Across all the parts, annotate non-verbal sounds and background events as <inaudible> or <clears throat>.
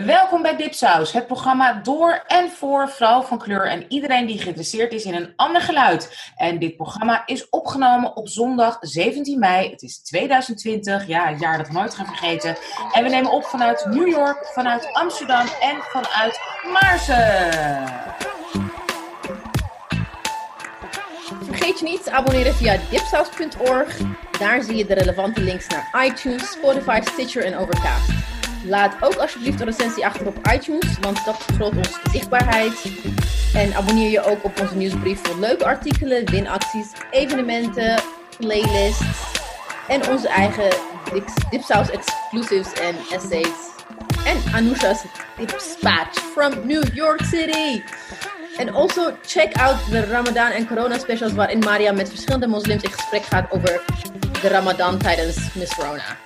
Welkom bij Dipsaus, het programma door en voor vrouwen van kleur en iedereen die geïnteresseerd is in een ander geluid. En dit programma is opgenomen op zondag 17 mei. Het is 2020, ja, het jaar dat we nooit gaan vergeten. En we nemen op vanuit New York, vanuit Amsterdam en vanuit Maarsen. Vergeet je niet te abonneren via dipsaus.org. Daar zie je de relevante links naar iTunes, Spotify, Stitcher en Overcast. Laat ook alsjeblieft een recensie achter op iTunes, want dat vergroot onze zichtbaarheid. En abonneer je ook op onze nieuwsbrief voor leuke artikelen, winacties, evenementen, playlists en onze eigen Dipsaus exclusives en essays. En Anousha's Dipspatch from New York City. En also check out de Ramadan en corona specials waarin Maria met verschillende moslims in gesprek gaat over de Ramadan tijdens Miss Rona.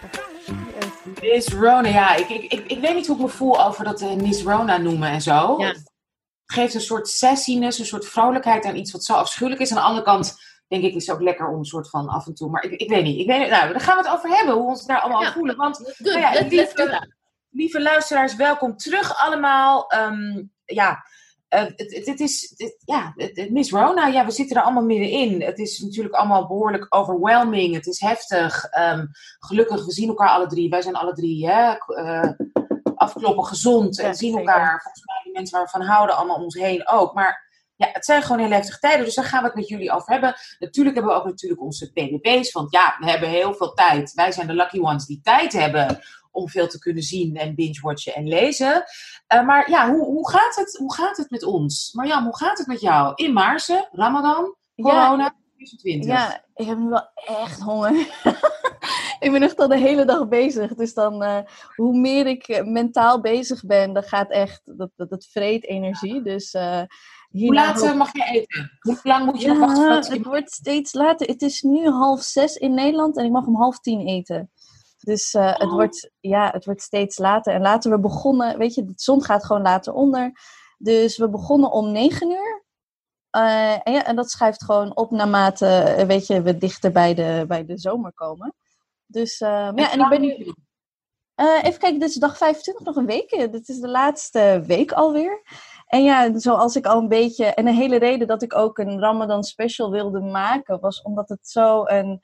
Miss Rona, ja. Ik, ik, ik, ik weet niet hoe ik me voel over dat uh, Miss Rona noemen en zo. Ja. Het geeft een soort sassiness, een soort vrolijkheid aan iets wat zo afschuwelijk is. Aan de andere kant denk ik is het ook lekker om een soort van af en toe. Maar ik, ik weet niet. Ik weet. Nou, daar gaan we het over hebben, hoe we ons daar allemaal Ja. voelen. Want Good, nou ja, lieve, lieve luisteraars, welkom terug allemaal. Ehm, ja, eh, het, het, is, ja, Miss Rona, ja, we zitten er allemaal middenin. Het is natuurlijk allemaal behoorlijk overwhelming. Het is heftig. Ehm, gelukkig, we zien elkaar alle drie. Wij zijn alle drie hè, eh, afkloppen gezond. En Ja, zien zeker. elkaar, volgens mij, die mensen waar we van houden, allemaal om ons heen ook. Maar ja, het zijn gewoon heel heftige tijden. Dus daar gaan we het met jullie over hebben. Natuurlijk hebben we ook natuurlijk onze PDB's. Want ja, we hebben heel veel tijd. Wij zijn de lucky ones die tijd hebben om veel te kunnen zien en binge-watchen en lezen. Eh, maar ja, hoe, hoe, gaat het, hoe gaat het met ons? Marjam, hoe gaat het met jou? In Maarsen, Ramadan, corona, 2020. Ja, ik heb nu wel echt honger. <laughs> ik ben echt al de hele dag bezig. Dus dan, eh, hoe meer ik eh, mentaal bezig ben, dan gaat echt, dat, dat, dat vreet energie. Dus Hoe laat mag je eten? Hoe lang moet je nog wachten? Je- het wordt steeds later. Het is nu half zes in Nederland en ik mag om half tien eten. Dus eh, het, Oh. wordt, ja, het wordt steeds later. En later we begonnen, weet je, de zon gaat gewoon later onder. Dus we begonnen om negen uur. Eh, en, ja, en dat schuift gewoon op naarmate, eh, weet je, we dichter bij de, bij de zomer komen. Dus ja, en ik ben nu... Even kijken, dit is dag 25, nog een week. Dit is de laatste week alweer. En ja, zoals ik al een beetje. En de hele reden dat ik ook een Ramadan special wilde maken, was omdat het zo een.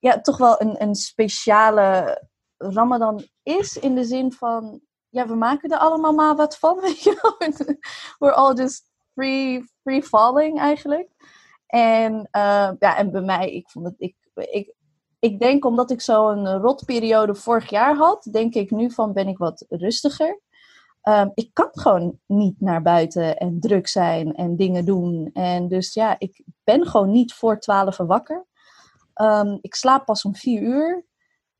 Ja, toch wel een, een speciale Ramadan is. In de zin van. Ja, we maken er allemaal maar wat van. <laughs> We're all just free, free falling eigenlijk. En, eh, ja, en bij mij, ik vond het. Ik, ik, ik denk omdat ik zo'n rotperiode vorig jaar had, denk ik nu van ben ik wat rustiger. Ehm, ik kan gewoon niet naar buiten en druk zijn en dingen doen. En dus ja, ik ben gewoon niet voor twaalf wakker. Ehm, ik slaap pas om vier uur.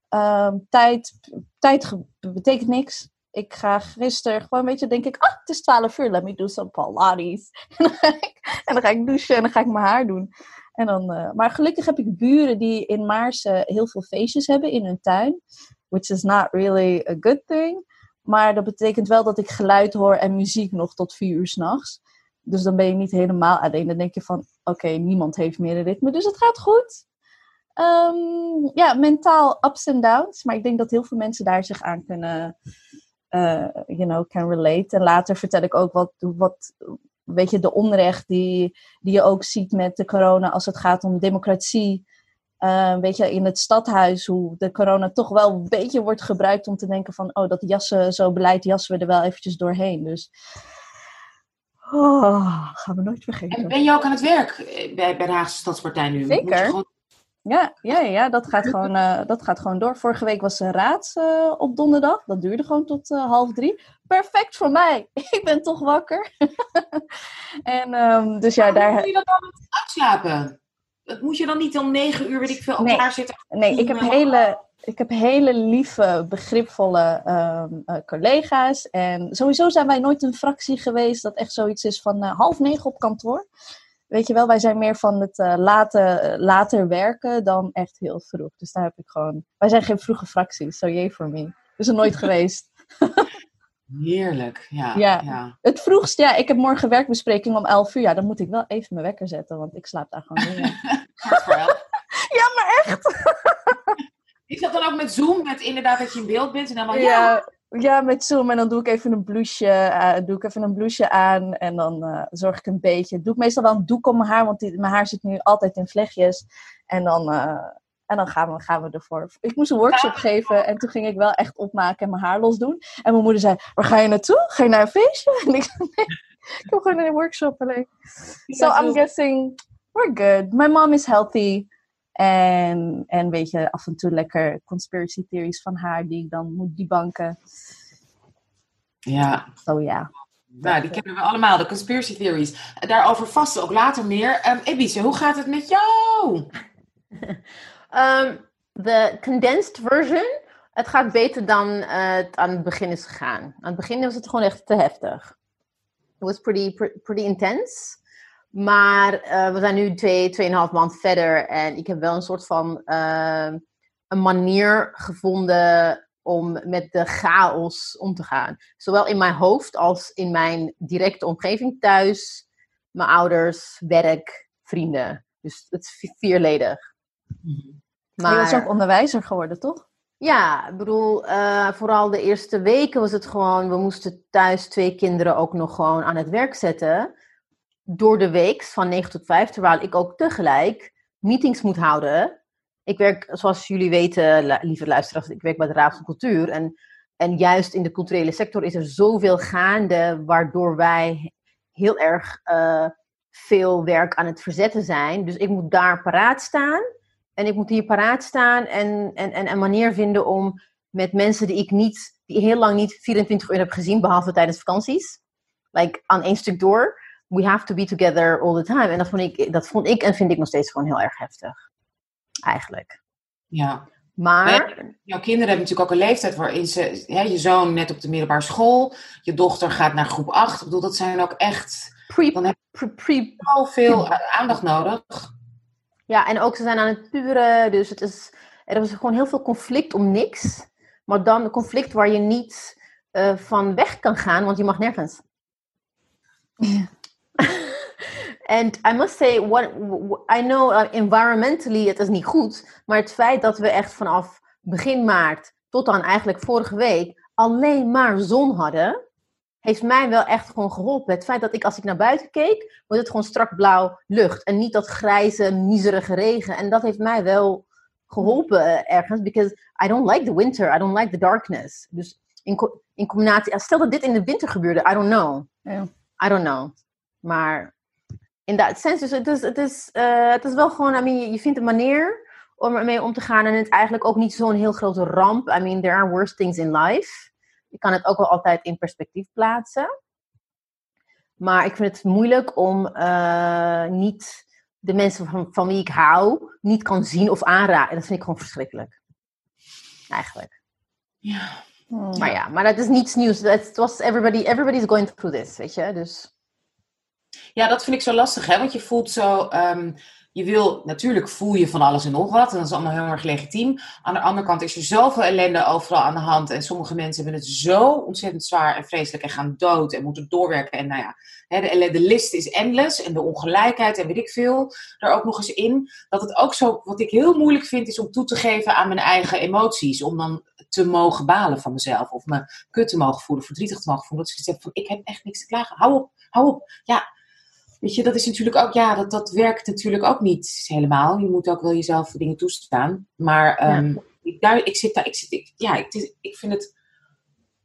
Ehm, tijd tijd betekent niks. Ik ga gisteren gewoon een beetje denk ik, ah, het is 12 uur, let me do some Pilates. <laughs> En dan, en dan ga ik douchen en dan ga ik mijn haar doen. En dan, eh, maar gelukkig heb ik buren die in Maarsen heel veel feestjes hebben in hun tuin. Which is not really a good thing. Maar dat betekent wel dat ik geluid hoor en muziek nog tot vier uur s'nachts. Dus dan ben je niet helemaal alleen. Dan denk je van, oké, niemand heeft meer een ritme. Dus het gaat goed. Ehm, ja, mentaal ups en downs. Maar ik denk dat heel veel mensen daar zich aan kunnen, eh, you know, can relate. En later vertel ik ook wat, wat weet je, de onrecht die, die je ook ziet met de corona als het gaat om democratie. Eh, weet je, in het stadhuis, hoe de corona toch wel een beetje wordt gebruikt om te denken van, oh, dat jassen, zo beleid jassen we er wel eventjes doorheen. Dus, oh, gaan we nooit En vergeten. ben je ook aan het werk bij, bij de Haagse Stadspartij nu? Zeker. Moet je gewoon- Ja, ja, ja dat, gaat gewoon, eh, dat gaat gewoon door. Vorige week was de raad eh, op donderdag. Dat duurde gewoon tot eh, half drie. Perfect voor mij. <laughs> Ik ben toch wakker. <laughs> en dus dus ja, daar... moet je dat dan uitslapen? Dat moet je dan niet om negen uur, weet ik veel, op Nee. elkaar zitten? Nee, ik heb hele, ik heb hele lieve, begripvolle ehm, eh, collega's. En sowieso zijn wij nooit een fractie geweest dat echt zoiets is van half negen op kantoor. Weet je wel, wij zijn meer van het eh, later, later werken dan echt heel vroeg. Dus daar heb ik gewoon... Wij zijn geen vroege fracties, so yay for me. is er nooit <laughs> geweest. Heerlijk, ja. Ja. ja. Het vroegst, ja, ik heb morgen werkbespreking om 11 uur. Ja, dan moet ik wel even mijn wekker zetten, want ik slaap daar gewoon in. <laughs> Voor. <laughs> Ja, maar echt! Is dat dan ook met Zoom, met inderdaad dat je in beeld bent en dan van, ja, Ja, met Zoom. En dan doe ik even een blouseje, uh, doe ik even een blouseje aan. En dan uh, zorg ik een beetje. Doe ik meestal wel een doek om mijn haar, want die, mijn haar zit nu altijd in vlechtjes. En dan, uh, en dan gaan, we, gaan we ervoor. Ik moest een workshop geven en toen ging ik wel echt opmaken en mijn haar los doen. En mijn moeder zei, waar ga je naartoe? Ga je naar een feestje? <laughs> En ik zei, nee, ik heb gewoon een workshop alleen. So I'm guessing we're good. My mom is healthy. En, en weet je, af en toe lekker conspiracy theories van haar die ik dan moet debunken. Ja. So ja. Nou, die kennen we allemaal, de conspiracy theories. Daarover vast ook later meer. Um, hoe gaat het met jou? um, <laughs> de condensed version, het gaat beter dan uh, het aan het begin is gegaan. Aan het begin was het gewoon echt te heftig. It was pretty, pretty intense. Maar uh, we zijn nu twee, tweeënhalf maand verder en ik heb wel een soort van uh, een manier gevonden om met de chaos om te gaan. Zowel in mijn hoofd als in mijn directe omgeving thuis, mijn ouders, werk, vrienden. Dus het is vierledig. Maar... Je was ook onderwijzer geworden, toch? Ja, ik bedoel, uh, vooral de eerste weken was het gewoon, we moesten thuis twee kinderen ook nog gewoon aan het werk zetten door de week van 9 tot 5, terwijl ik ook tegelijk meetings moet houden. Ik werk, zoals jullie weten, lieve luisteraars, ik werk bij de Raad van Cultuur. En, en juist in de culturele sector is er zoveel gaande, waardoor wij heel erg uh, veel werk aan het verzetten zijn. Dus ik moet daar paraat staan. En ik moet hier paraat staan en, en, en een manier vinden om met mensen die ik niet, die heel lang niet 24 uur heb gezien, behalve tijdens vakanties, like aan één stuk door, we have to be together all the time. En dat vond ik, dat vond ik en vind ik nog steeds gewoon heel erg heftig. Eigenlijk. Ja. Maar... Jouw kinderen hebben natuurlijk ook een leeftijd waarin ze... Hè, je zoon net op de middelbare school. Je dochter gaat naar groep 8. Ik bedoel, dat zijn ook echt... Pre, dan heb je pre, zoveel aandacht nodig. Ja, en ook ze zijn aan het puren. Dus het is, er is gewoon heel veel conflict om niks. Maar dan een conflict waar je niet uh, van weg kan gaan, want je mag nergens. Ja. And I must say, what, I know uh, environmentally het is niet goed, maar het feit dat we echt vanaf begin maart tot dan eigenlijk vorige week alleen maar zon hadden, heeft mij wel echt gewoon geholpen. Het feit dat ik als ik naar buiten keek, was het gewoon strak blauw lucht en niet dat grijze, miserige regen. En dat heeft mij wel geholpen uh, ergens, because I don't like the winter, I don't like the darkness. Dus in, co in combinatie, stel dat dit in de winter gebeurde, I don't know. I don't know. Maar in dat sens, dus het is, het is, uh, het is wel gewoon, I mean, je vindt een manier om ermee om te gaan en het is eigenlijk ook niet zo'n heel grote ramp. I mean, there are worse things in life. Je kan het ook wel altijd in perspectief plaatsen. Maar ik vind het moeilijk om uh, niet de mensen van, van wie ik hou niet kan zien of aanraken. Dat vind ik gewoon verschrikkelijk. Eigenlijk. Ja. Hmm. Maar ja, maar dat is niets nieuws. Het was everybody, everybody's going through this, weet je. Dus... Ja, dat vind ik zo lastig, hè? Want je voelt zo. Um, je wil, natuurlijk voel je van alles en nog wat. En dat is allemaal heel erg legitiem. Aan de andere kant is er zoveel ellende overal aan de hand. En sommige mensen hebben het zo ontzettend zwaar en vreselijk. En gaan dood en moeten doorwerken. En nou ja, de, de list is endless. En de ongelijkheid en weet ik veel. Er ook nog eens in. Dat het ook zo, wat ik heel moeilijk vind, is om toe te geven aan mijn eigen emoties. Om dan te mogen balen van mezelf. Of me kut te mogen voelen, verdrietig te mogen voelen. Dat ik zeg van, ik heb echt niks te klagen. Hou op, hou op. Ja, Weet je, dat is natuurlijk ook, ja, dat, dat werkt natuurlijk ook niet helemaal. Je moet ook wel jezelf dingen toestaan. Maar um, ja. ik, daar, ik zit daar, ik zit, ik, ja, ik, ik vind het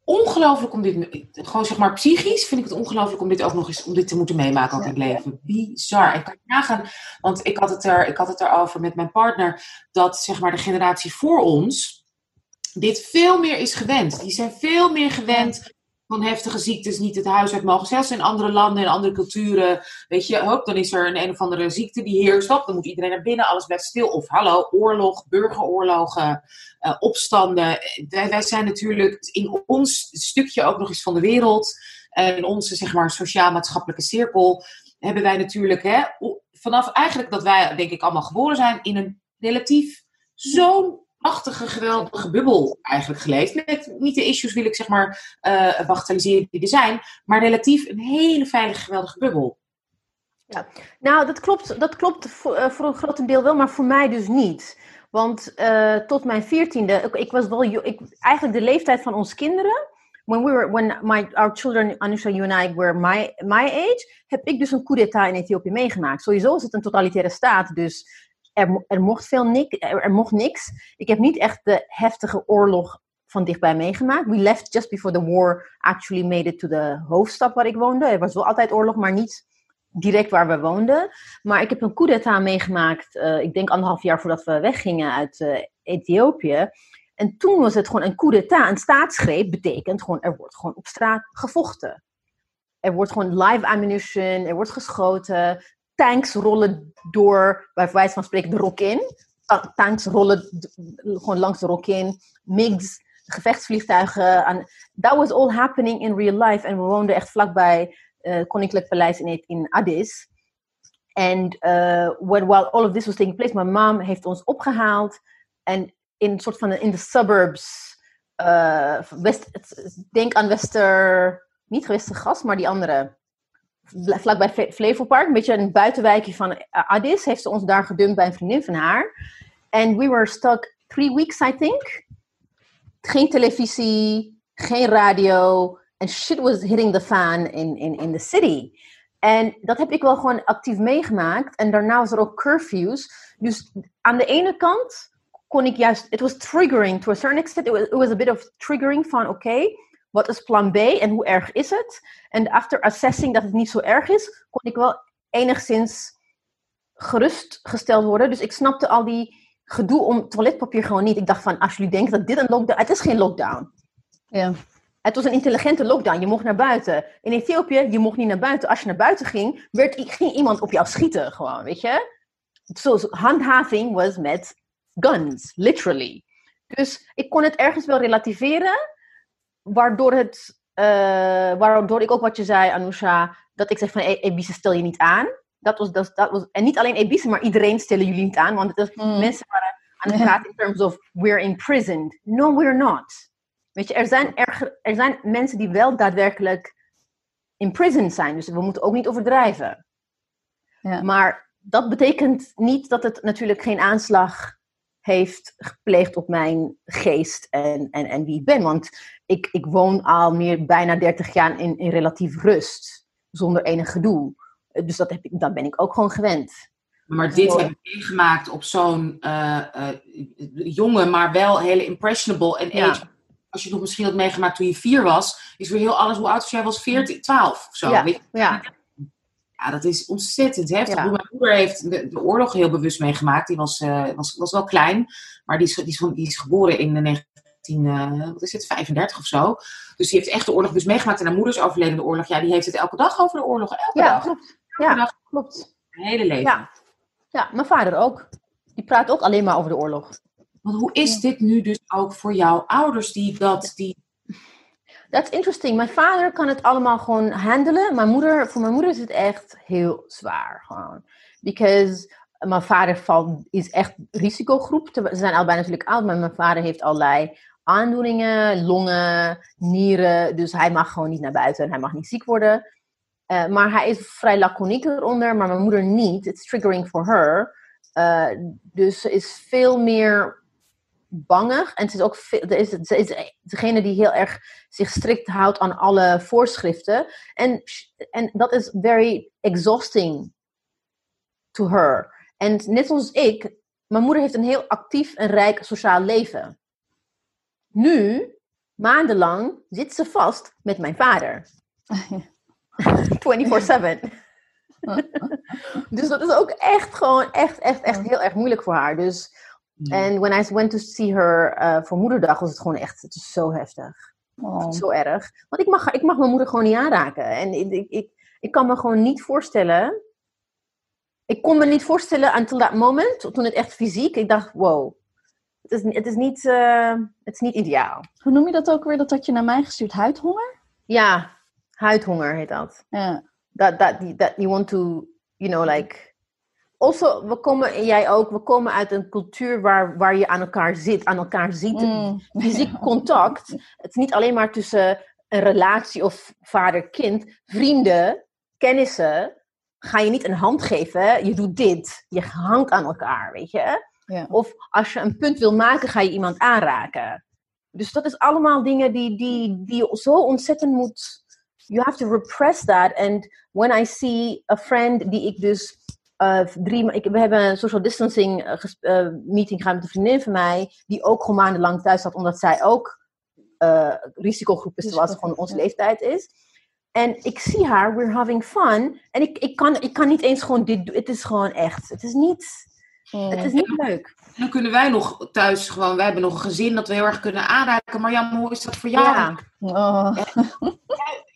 ongelooflijk om dit, gewoon zeg maar psychisch, vind ik het ongelooflijk om dit ook nog eens, om dit te moeten meemaken ook in het leven. Bizar. Ik kan nagaan, want ik had het er, ik had het erover met mijn partner, dat zeg maar de generatie voor ons dit veel meer is gewend. Die zijn veel meer gewend van heftige ziektes niet het huis uit mogen. Zelfs in andere landen en andere culturen. Weet je, hoop, dan is er een een of andere ziekte die heerst. Dan moet iedereen naar binnen, alles blijft stil. Of hallo, oorlog, burgeroorlogen, uh, opstanden. Wij, wij zijn natuurlijk in ons stukje ook nog eens van de wereld. En in onze, zeg maar, sociaal-maatschappelijke cirkel hebben wij natuurlijk, hè, vanaf eigenlijk dat wij, denk ik, allemaal geboren zijn, in een relatief zo'n prachtige, geweldige bubbel eigenlijk geleefd. Met niet de issues wil ik zeg maar uh, bagatelliseren die er zijn, maar relatief een hele veilige, geweldige bubbel. Ja, nou dat klopt, dat klopt voor, uh, voor een groot deel wel, maar voor mij dus niet. Want tot mijn veertiende, ik, ik was wel, ik, eigenlijk de leeftijd van onze kinderen, when we were, when my, our children, Anusha, you and I, were my, my age, heb ik dus een coup d'etat in Ethiopië meegemaakt. Sowieso is het een totalitaire staat, dus er, er mocht veel niks, er, mocht niks. Ik heb niet echt de heftige oorlog van dichtbij meegemaakt. We left just before the war actually made it to de hoofdstad waar ik woonde. Er was wel altijd oorlog, maar niet direct waar we woonden. Maar ik heb een coup d'etat meegemaakt, uh, ik denk anderhalf jaar voordat we weggingen uit uh, Ethiopië. En toen was het gewoon een coup d'etat, een staatsgreep, betekent gewoon er wordt gewoon op straat gevochten. Er wordt gewoon live ammunition, er wordt geschoten, tanks rollen door, bij wijze van spreken, de rok in. Tanks rollen gewoon langs de rok in. MiGs, gevechtsvliegtuigen. That was all happening in real life. En we woonden echt vlakbij uh, Koninklijk Paleis in, in Addis. En uh, while all of this was taking place, mijn mom heeft ons opgehaald. En in een soort van in de suburbs. Uh, West, denk aan Wester, niet Westergas, maar die andere. Vlakbij Flevopark, een beetje een buitenwijkje van Addis, heeft ze ons daar gedumpt bij een vriendin van haar. En we were stuck three weeks, I think. Geen televisie, geen radio. En shit was hitting the fan in, in, in the city. En dat heb ik wel gewoon actief meegemaakt. En daarna was er ook curfews. Dus aan de ene kant kon ik juist, it was triggering to a certain extent. It was, it was a bit of triggering van, oké, okay, wat is plan B en hoe erg is het? En after assessing dat het niet zo erg is, kon ik wel enigszins gerustgesteld worden. Dus ik snapte al die gedoe om toiletpapier gewoon niet. Ik dacht van, als jullie denken dat dit een lockdown... Het is geen lockdown. Ja. Het was een intelligente lockdown. Je mocht naar buiten. In Ethiopië, je mocht niet naar buiten. Als je naar buiten ging, werd, ging iemand op jou schieten gewoon, weet je? So, handhaving was met guns, literally. Dus ik kon het ergens wel relativeren, waardoor, het, uh, waardoor ik ook wat je zei, Anousha, dat ik zeg van, Ebise, stel je niet aan. Dat was, dat, dat was, en niet alleen Ebise, maar iedereen stellen jullie niet aan, want het is, mm. mensen waren aan het praten in terms of, we're imprisoned. No, we're not. Weet je, er zijn, er, er zijn mensen die wel daadwerkelijk imprisoned zijn, dus we moeten ook niet overdrijven. Ja. Maar dat betekent niet dat het natuurlijk geen aanslag heeft gepleegd op mijn geest en, en, en wie ik ben. Want ik, ik woon al meer bijna 30 jaar in, in relatief rust, zonder enig gedoe. Dus dat, heb ik, dat ben ik ook gewoon gewend. Maar dit heb ik meegemaakt op zo'n uh, uh, jonge, maar wel hele impressionable en ja. age. Als je nog misschien had meegemaakt toen je vier was, is weer heel alles. Hoe oud was jij? Was 14, 12 of zo. Ja, ja. Ja, dat is ontzettend heftig. Ja. Mijn moeder heeft de, de, oorlog heel bewust meegemaakt. Die was, uh, was, was wel klein, maar die is, die is, van, die is geboren in 19, uh, wat is het, 35 of zo. Dus die heeft echt de oorlog dus meegemaakt. En haar moeder is overleden de oorlog. Ja, die heeft het elke dag over de oorlog. Elke ja, dag. klopt. Ja, dag. klopt. Hele leven. Ja. ja, mijn vader ook. Die praat ook alleen maar over de oorlog. Want hoe is dit nu dus ook voor jouw ouders die dat, die That's interesting. Mijn vader kan het allemaal gewoon handelen. Mijn moeder, voor mijn moeder is het echt heel zwaar. Gewoon. Because mijn vader valt, is echt risicogroep. Ze zijn allebei natuurlijk oud, maar mijn vader heeft allerlei aandoeningen, longen, nieren. Dus hij mag gewoon niet naar buiten en hij mag niet ziek worden. Uh, maar hij is vrij laconiek eronder, maar mijn moeder niet. It's triggering for her. Uh, dus is veel meer bangig. En ze is ook veel, is, ze is degene die heel erg zich strikt houdt aan alle voorschriften. En, en dat is very exhausting to her. En net zoals ik, mijn moeder heeft een heel actief en rijk sociaal leven. Nu, maandenlang, zit ze vast met mijn vader. <laughs> 24-7. <laughs> dus dat is ook echt gewoon echt, echt, echt heel erg moeilijk voor haar. Dus en when I went to see her uh, voor moederdag was het gewoon echt, het is zo heftig. Oh. Zo erg. Want ik mag, ik mag mijn moeder gewoon niet aanraken. En ik, ik, ik, ik kan me gewoon niet voorstellen. Ik kon me niet voorstellen until that moment, toen het echt fysiek, ik dacht, wow. Het is, het is, niet, uh, het is niet ideaal. Hoe noem je dat ook weer? Dat had je naar mij gestuurd? Huidhonger? Ja, huidhonger heet dat. Ja. That, that, that you want to, you know, like also, we komen, en jij ook, we komen uit een cultuur waar, waar je aan elkaar zit, aan elkaar ziet. Mm. Fysiek <laughs> contact. Het is niet alleen maar tussen een relatie of vader-kind. Vrienden, kennissen, ga je niet een hand geven. Je doet dit. Je hangt aan elkaar, weet je. Ja. Of als je een punt wil maken, ga je iemand aanraken. Dus dat is allemaal dingen die, die, die je zo ontzettend moet. You have to repress that. And when I see a friend die ik dus uh, drie, ik, we hebben een social distancing uh, uh, meeting gehad met een vriendin van mij, die ook gewoon maandenlang thuis zat, omdat zij ook risicogroep is, zoals gewoon onze leeftijd is. En ik zie haar, we're having fun. En ik, ik, kan, ik kan niet eens gewoon dit doen. Het is gewoon echt. Het is niet, mm. het is niet leuk. En dan kunnen wij nog thuis gewoon, wij hebben nog een gezin dat we heel erg kunnen aanraken. Maar Jan, hoe is dat voor jou? Ja. Oh.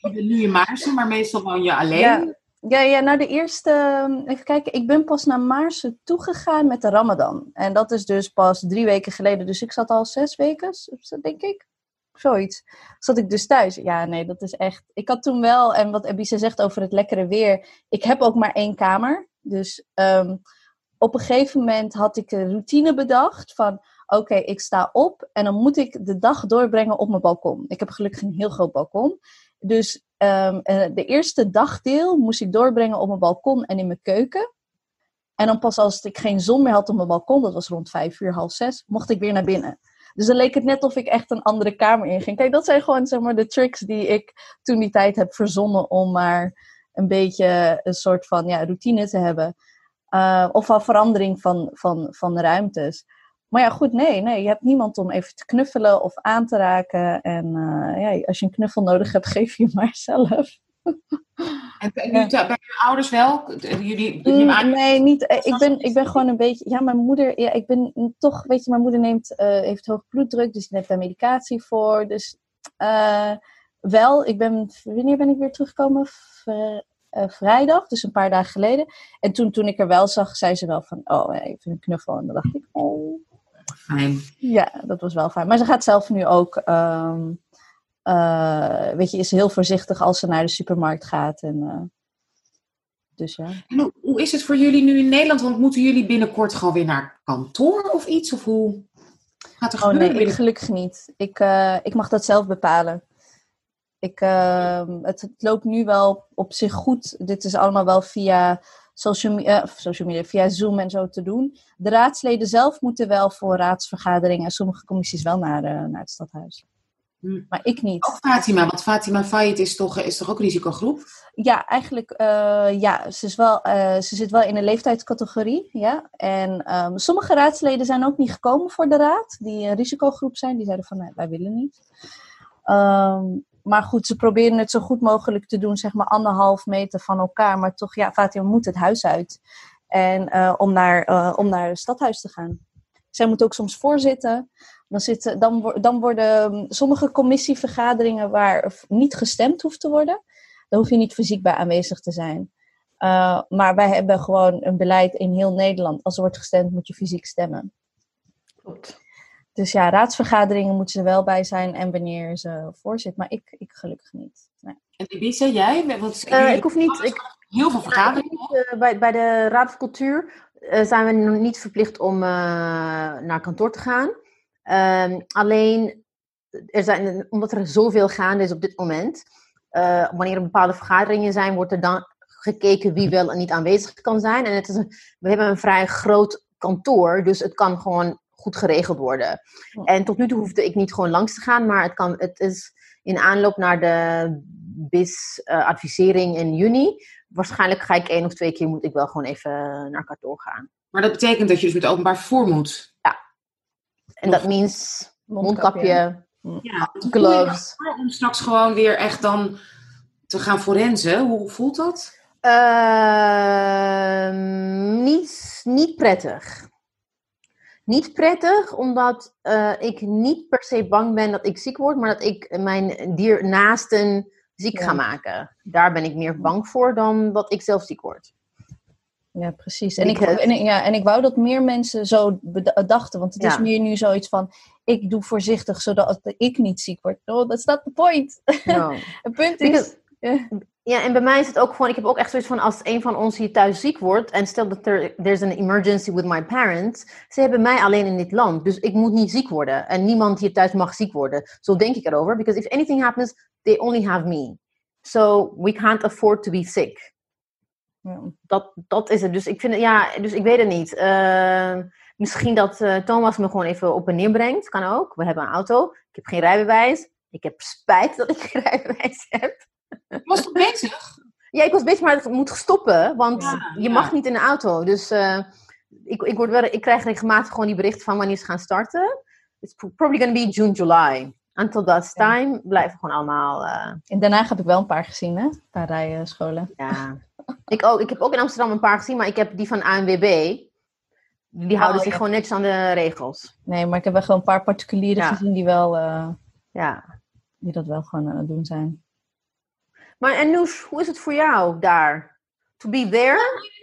Je bent nu in Maarsen, maar meestal woon je alleen. Ja. Ja, ja, nou de eerste, even kijken, ik ben pas naar Maarsen toegegaan met de Ramadan. En dat is dus pas drie weken geleden, dus ik zat al zes weken, denk ik. Zoiets. Zat ik dus thuis. Ja, nee, dat is echt. Ik had toen wel, en wat Ebise zegt over het lekkere weer, ik heb ook maar één kamer. Dus um, op een gegeven moment had ik een routine bedacht van, oké, ik sta op en dan moet ik de dag doorbrengen op mijn balkon. Ik heb gelukkig een heel groot balkon. Dus um, de eerste dagdeel moest ik doorbrengen op mijn balkon en in mijn keuken. En dan pas als ik geen zon meer had op mijn balkon, dat was rond vijf uur, half zes, mocht ik weer naar binnen. Dus dan leek het net of ik echt een andere kamer inging. Kijk, dat zijn gewoon zeg maar, de tricks die ik toen die tijd heb verzonnen om maar een beetje een soort van ja, routine te hebben. Uh, of al verandering van, van, van ruimtes. Maar ja, goed, nee, nee, je hebt niemand om even te knuffelen of aan te raken. En uh, ja, als je een knuffel nodig hebt, <laughs> geef je maar zelf. En nu, bij <laughs> je ouders wel? Jullie, mm, nee, niet. Eh, ik ben, ik ben gewoon een beetje. Ja, mijn moeder. Ja, ik ben toch. Weet je, mijn moeder neemt, uh, heeft hoog bloeddruk, dus die neemt daar medicatie voor. Dus uh, wel, ik ben. Wanneer ben ik weer teruggekomen? vrijdag, dus een paar dagen geleden. En toen, toen ik er wel zag, zei ze wel van: Oh, even een knuffel. En dan dacht ik: Oh. Fijn. Ja, dat was wel fijn. Maar ze gaat zelf nu ook. Um, uh, weet je, is heel voorzichtig als ze naar de supermarkt gaat. En, uh, dus ja. hoe, hoe, is het voor jullie nu in Nederland? Want moeten jullie binnenkort gewoon weer naar kantoor of iets? Of hoe gaat er oh, nee, ik gelukkig niet. Ik, uh, ik mag dat zelf bepalen. Ik, ehm, het, het, loopt nu wel op zich goed. Dit is allemaal wel via social, social media, via Zoom en zo te doen. De raadsleden zelf moeten wel voor raadsvergaderingen en sommige commissies wel naar, naar het stadhuis. Hm. Maar ik niet. Ook Fatima, want Fatima Fayet is toch, is toch ook risicogroep? Ja, eigenlijk, uh, ja, ze, is wel, uh, ze zit wel in een leeftijdscategorie, ja. En um, sommige raadsleden zijn ook niet gekomen voor de raad, die een risicogroep zijn. Die zeiden van, nee, wij willen niet. Um, maar goed, ze proberen het zo goed mogelijk te doen, zeg maar anderhalf meter van elkaar. Maar toch, ja, Fatima moet het huis uit. En uh, om, naar, om naar het stadhuis te gaan. Zij moet ook soms voorzitten. Dan, zitten, dan, dan worden um, sommige commissievergaderingen waar niet gestemd hoeft te worden. Dan hoef je niet fysiek bij aanwezig te zijn. Uh, maar wij hebben gewoon een beleid in heel Nederland. Als er wordt gestemd, moet je fysiek stemmen. Klopt. Dus ja, raadsvergaderingen moeten ze wel bij zijn en wanneer ze voorzit. Maar ik, ik gelukkig niet. Nee. En Elisa, jij? Want, uh, ik hoef niet. Ik, heel veel vergaderingen. Uh, bij, bij de Raad van Cultuur zijn we nog niet verplicht om naar kantoor te gaan. Um, alleen, er zijn, omdat er zoveel gaande is op dit moment, uh, wanneer er bepaalde vergaderingen zijn, wordt er dan gekeken wie wel en niet aanwezig kan zijn. En het is een, we hebben een vrij groot kantoor, dus het kan gewoon goed geregeld worden. En tot nu toe hoefde ik niet gewoon langs te gaan, maar het, kan, het is in aanloop naar de BIS-advisering uh, in juni. Waarschijnlijk ga ik één of twee keer moet ik wel gewoon even naar kantoor gaan. Maar dat betekent dat je dus met openbaar vervoer moet? Ja, en dat means mondkapje, ja, gloves. Om straks gewoon weer echt dan te gaan forensen. Hoe voelt dat? Uh, niet, niet prettig. Niet prettig, omdat uh, ik niet per se bang ben dat ik ziek word, maar dat ik mijn diernaasten ziek ga maken. Daar ben ik meer bang voor dan dat ik zelf ziek word. Ja, precies. En ik, en, ja, en ik wou dat meer mensen zo dachten. Want het is meer nu zoiets van... Ik doe voorzichtig, zodat ik niet ziek word. No, that's not the point. No. <laughs> het punt is... Ja, en bij mij is het ook gewoon... Ik heb ook echt zoiets van... Als een van ons hier thuis ziek wordt... En stel dat er there's an emergency with my parents... Ze hebben mij alleen in dit land. Dus ik moet niet ziek worden. En niemand hier thuis mag ziek worden. Zo denk ik erover. Because if anything happens... They only have me. So we can't afford to be sick. Ja. Dat, dat is het. Dus ik vind ja, dus ik weet het niet. Uh, Misschien dat uh, Thomas me gewoon even op en neer brengt. Kan ook. We hebben een auto. Ik heb geen rijbewijs. Ik heb spijt <laughs> dat ik geen rijbewijs heb. Je was toch bezig? Ja, ik was bezig, maar het moet stoppen. Want je mag niet in de auto. Dus uh, ik, ik, word wel, ik krijg regelmatig gewoon die berichten van wanneer ze gaan starten. It's probably going to be June, July. Until that time blijven gewoon allemaal... Uh... In Den Haag heb ik wel een paar gezien, hè? Een paar rijscholen. Ja. ik, ook, ik heb ook in Amsterdam een paar gezien, maar ik heb die van ANWB. Die houden oh, zich gewoon netjes aan de regels. Nee, maar ik heb wel gewoon een paar particulieren gezien die wel... Uh, ja. Die dat wel gewoon aan het doen zijn. Maar en Noes, hoe is het voor jou daar? To be there?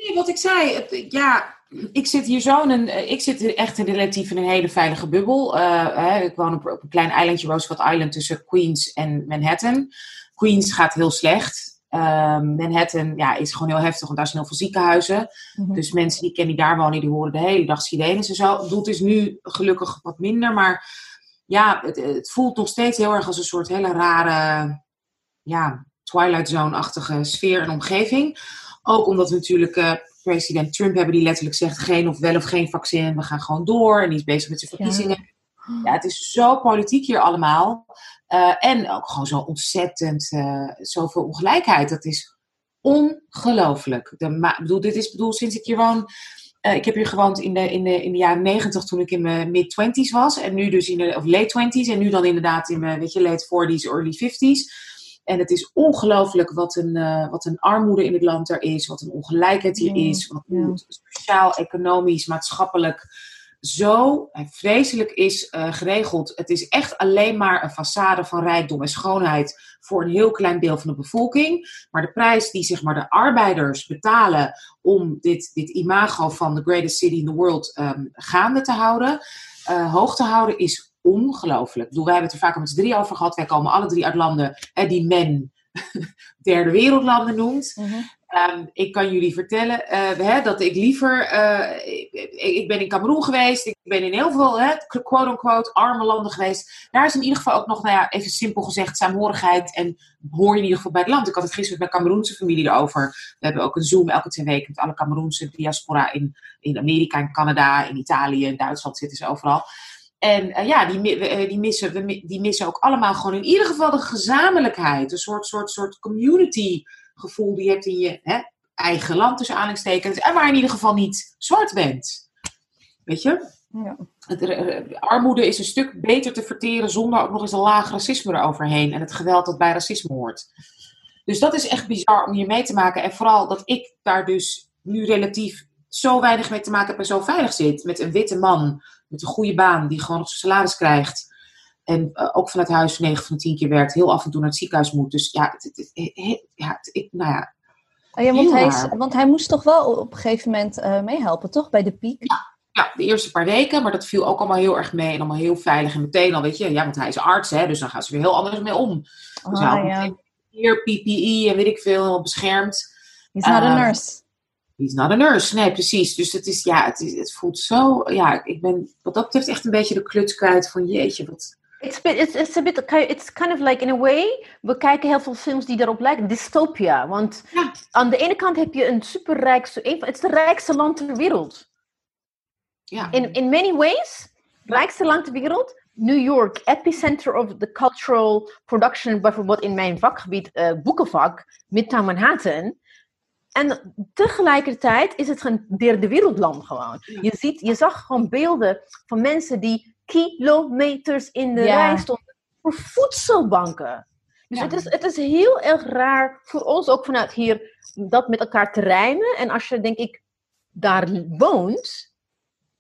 Nee, wat ik zei. ja, ik zit hier zo in een, eh, ik zit echt relatief in een hele veilige bubbel. Uh, hè, ik woon op, een klein eilandje, Roosevelt Island, tussen Queens en Manhattan. Queens gaat heel slecht. Um, Manhattan ja, is gewoon heel heftig, want daar zijn heel veel ziekenhuizen. Mhm. Dus mensen die kennen die daar wonen, die horen de hele dag sirenes en zo. Het is nu gelukkig wat minder, maar ja, het, het, voelt nog steeds heel erg als een soort hele rare, ja, Twilight Zone-achtige sfeer en omgeving. Ook omdat we natuurlijk uh, president Trump hebben die letterlijk zegt geen of wel of geen vaccin. We gaan gewoon door. En die is bezig met zijn verkiezingen. Ja, het is zo politiek hier allemaal. Uh, en ook gewoon zo ontzettend uh, zoveel ongelijkheid. Dat is ongelooflijk. bedoel, dit is bedoel, sinds ik hier woon. Uh, ik heb hier gewoond in de, in, de, in de jaren negentig toen ik in mijn mid-twenties was. En nu dus in de of late twenties. En nu dan inderdaad in mijn weet je, late forties, early fifties. En het is ongelooflijk wat een, uh, wat een armoede in het land er is, wat een ongelijkheid hier is, wat ja. sociaal, economisch, maatschappelijk zo vreselijk is uh, geregeld. Het is echt alleen maar een façade van rijkdom en schoonheid voor een heel klein deel van de bevolking. Maar de prijs die zeg maar, de arbeiders betalen om dit, dit imago van the greatest city in the world um, gaande te houden, uh, hoog te houden, is ongelooflijk. wij hebben het er vaak met z'n drie over gehad. Wij komen alle drie uit landen hè, die men <laughs> derde wereldlanden noemt. Mhm. Ehm, ik kan jullie vertellen uh, hè, dat ik liever. Uh, ik, ik, ben in Cameroen geweest. Ik ben in heel veel quote-unquote arme landen geweest. Daar is in ieder geval ook nog, nou ja, even simpel gezegd, saamhorigheid. En hoor je in ieder geval bij het land. Ik had het gisteren met mijn Cameroense familie erover. We hebben ook een Zoom elke twee weken met alle Cameroense diaspora in, in Amerika, in Canada, in Italië, in Duitsland zitten ze overal. En uh, ja, die, uh, die, missen, die missen ook allemaal gewoon in ieder geval de gezamenlijkheid. Een soort, soort, soort community gevoel die je hebt in je hè, eigen land tussen aanhalingstekens. En waar in ieder geval niet zwart bent. Weet je? Ja. Het, uh, armoede is een stuk beter te verteren zonder ook nog eens een laag racisme eroverheen. En het geweld dat bij racisme hoort. Dus dat is echt bizar om hier mee te maken. En vooral dat ik daar dus nu relatief zo weinig mee te maken heb en zo veilig zit. Met een witte man met een goede baan, die gewoon nog zijn salaris krijgt. En uh, ook vanuit huis 9 van de 10 keer werkt, heel af en toe naar het ziekenhuis moet. Dus ja, het, het, het, ja ik, nou ja. Oh ja want, hij is, want hij moest toch wel op een gegeven moment uh, meehelpen, toch? Bij de piek? Ja. Ja, de eerste paar weken, maar dat viel ook allemaal heel erg mee en allemaal heel veilig. En meteen al, weet je, ja, want hij is arts, hè, dus dan gaan ze weer heel anders mee om. Dus hij ja. hier PPE en weet ik veel, beschermd. He's not uh, a nurse. He's not a nurse. Nee, precies. Dus het is, ja, het, is, het voelt zo, ja, ik ben wat dat betreft echt een beetje de kluts kwijt van jeetje, wat... It's, it's, it's a bit, it's kind of like in a way, we kijken heel veel films die daarop lijken, dystopia. Want ja. aan de ene kant heb je een superrijk, het is het rijkste land ter wereld. Ja. In, in many ways, rijkste land ter wereld. New York, epicenter of the cultural production, bijvoorbeeld in mijn vakgebied, uh, boekenvak, Midtown Manhattan. En tegelijkertijd is het een derde wereldland gewoon. Je, ziet, je zag gewoon beelden van mensen die kilometers in de rij stonden voor voedselbanken. Dus het, is, het is heel erg raar voor ons ook vanuit hier dat met elkaar te rijmen. En als je, denk ik, daar woont,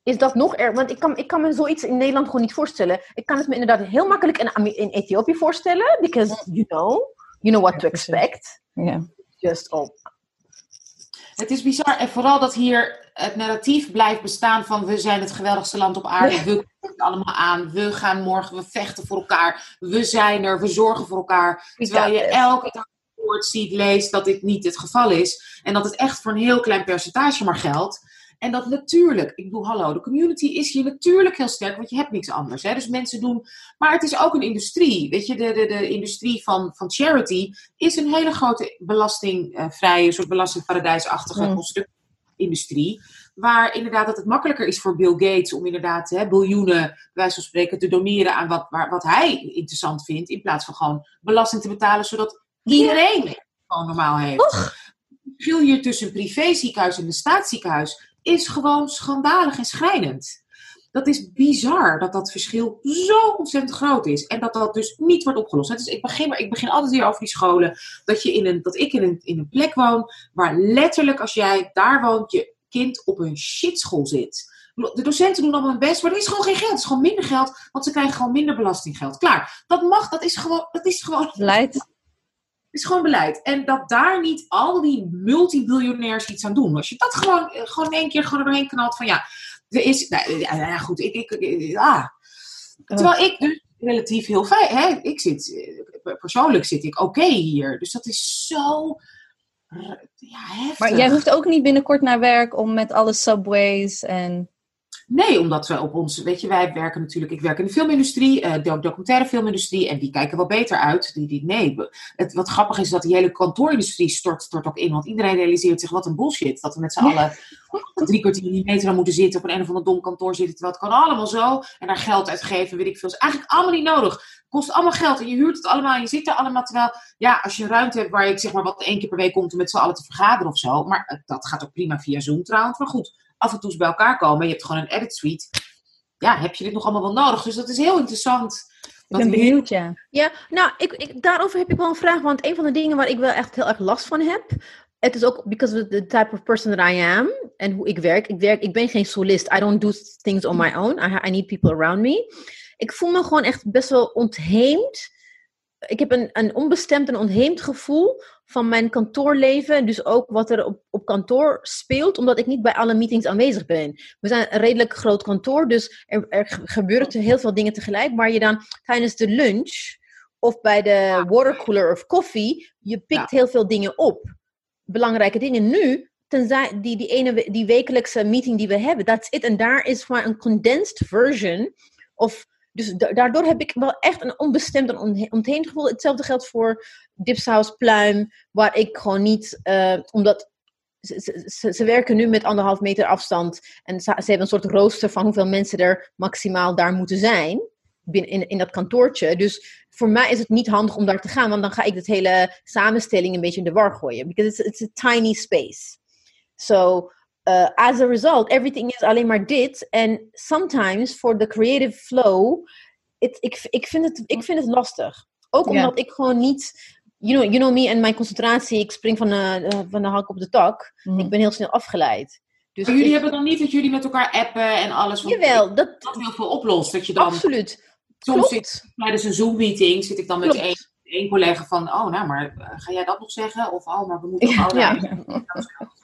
is dat nog erg. Want ik kan, ik kan me zoiets in Nederland gewoon niet voorstellen. Ik kan het me inderdaad heel makkelijk in, in Ethiopië voorstellen. Because you know, you know what to expect. Ja. Just op het is bizar. En vooral dat hier het narratief blijft bestaan van we zijn het geweldigste land op aarde. We kunnen het allemaal aan. We gaan morgen, we vechten voor elkaar. We zijn er, we zorgen voor elkaar. Terwijl je elke dag woord ziet, leest dat dit niet het geval is. En dat het echt voor een heel klein percentage maar geldt. En dat natuurlijk, ik bedoel, hallo, de community is hier natuurlijk heel sterk, want je hebt niks anders. Hè? Dus mensen doen, maar het is ook een industrie. Weet je, de, de, de industrie van, van charity is een hele grote belastingvrije, soort belastingparadijsachtige mm. industrie. waar inderdaad dat het makkelijker is voor Bill Gates om inderdaad hè, biljoenen, bij wijze van spreken, te doneren aan wat, waar, wat hij interessant vindt, in plaats van gewoon belasting te betalen, zodat iedereen het gewoon normaal heeft. Het verschil hier tussen een privéziekenhuis en een staatsziekenhuis is gewoon schandalig en schrijnend. Dat is bizar dat dat verschil zo ontzettend groot is. En dat dat dus niet wordt opgelost. Dus ik begin, ik begin altijd weer over die scholen. Dat, je in een, dat ik in een, in een plek woon waar letterlijk als jij daar woont, je kind op een shitschool zit. De docenten doen allemaal hun best, maar er is gewoon geen geld. Het is gewoon minder geld, want ze krijgen gewoon minder belastinggeld. Klaar. Dat mag, dat is gewoon... Dat is gewoon Beleid. Is gewoon beleid. En dat daar niet al die multibiljonairs iets aan doen. Als je dat gewoon, eh, gewoon in één keer gewoon doorheen knalt van ja, er is... Nou, ja, goed, ik... ik, ik ja. Terwijl ik dus relatief heel fijn... Hè, ik zit... eh, Persoonlijk zit ik oké hier. Dus dat is zo... eh, Ja, heftig. Maar jij hoeft ook niet binnenkort naar werk om met alle subways en... Nee, omdat we op ons, weet je, wij werken natuurlijk, ik werk in de filmindustrie, eh, de documentaire filmindustrie, en die kijken wel beter uit. Die, die, nee, het, wat grappig is dat die hele kantoorindustrie stort, stort ook in, want iedereen realiseert zich wat een bullshit. Dat we met z'n allen drie kwartier in die metro moeten zitten, op een, een of ander dom kantoor zitten, terwijl het kan allemaal zo, en daar geld uitgeven, weet ik veel. is eigenlijk allemaal niet nodig. Kost allemaal geld en je huurt het allemaal en je zit er allemaal, terwijl, ja, als je een ruimte hebt waar je, zeg maar, wat één keer per week komt om met z'n allen te vergaderen of zo, maar eh, dat gaat ook prima via Zoom trouwens, maar goed af en toe eens bij elkaar komen. Je hebt gewoon een edit suite. Ja, heb je dit nog allemaal wel nodig? Dus dat is heel interessant. Ik Dat ben benieuwd, ja. Ja, nou, ik, ik, daarover heb ik wel een vraag. Want een van de dingen waar ik wel echt heel erg last van heb. Het is ook because of the type of person that I am. En hoe ik werk. Ik, werk, ik ben geen solist. I don't do things on my own. I, I need people around me. Ik voel me gewoon echt best wel ontheemd. Ik heb een, een onbestemd en ontheemd gevoel van mijn kantoorleven. Dus ook wat er op, op kantoor speelt. Omdat ik niet bij alle meetings aanwezig ben. We zijn een redelijk groot kantoor. Dus er, er ge- gebeuren heel veel dingen tegelijk. Waar je dan tijdens de lunch of bij de watercooler of koffie, je pikt heel veel dingen op. Belangrijke dingen. Nu, tenzij die, die ene die wekelijkse meeting die we hebben, that's it. En daar is maar een condensed version. Of, dus da- daardoor heb ik wel echt een onbestemd en gevoel. Hetzelfde geldt voor Dipsaus Pluim, waar ik gewoon niet, eh, omdat ze, ze, werken nu met anderhalf meter afstand. En ze, hebben een soort rooster van hoeveel mensen er maximaal daar moeten zijn. Binnen, in, in dat kantoortje. Dus voor mij is het niet handig om daar te gaan. Want dan ga ik het hele samenstelling een beetje in de war gooien. Because it's, it's a tiny space. So, uh, as a result, everything is alleen maar dit. En sometimes, for the creative flow, it, ik, ik, vind het, ik vind het lastig. Ook omdat ik gewoon niet... You know, you know me en mijn concentratie. Ik spring van de, eh, van de hak op de tak. Mhm. Ik ben heel snel afgeleid. Dus Maar jullie ik- hebben dan niet dat jullie met elkaar appen en alles. Jawel, dat, Dat heel veel oplost. Dat je dan absoluut. soms zit tijdens een Zoom-meeting zit ik dan met één, één collega van, oh nou, maar eh, ga jij dat nog zeggen? Of oh, maar we moeten <laughs> Ja.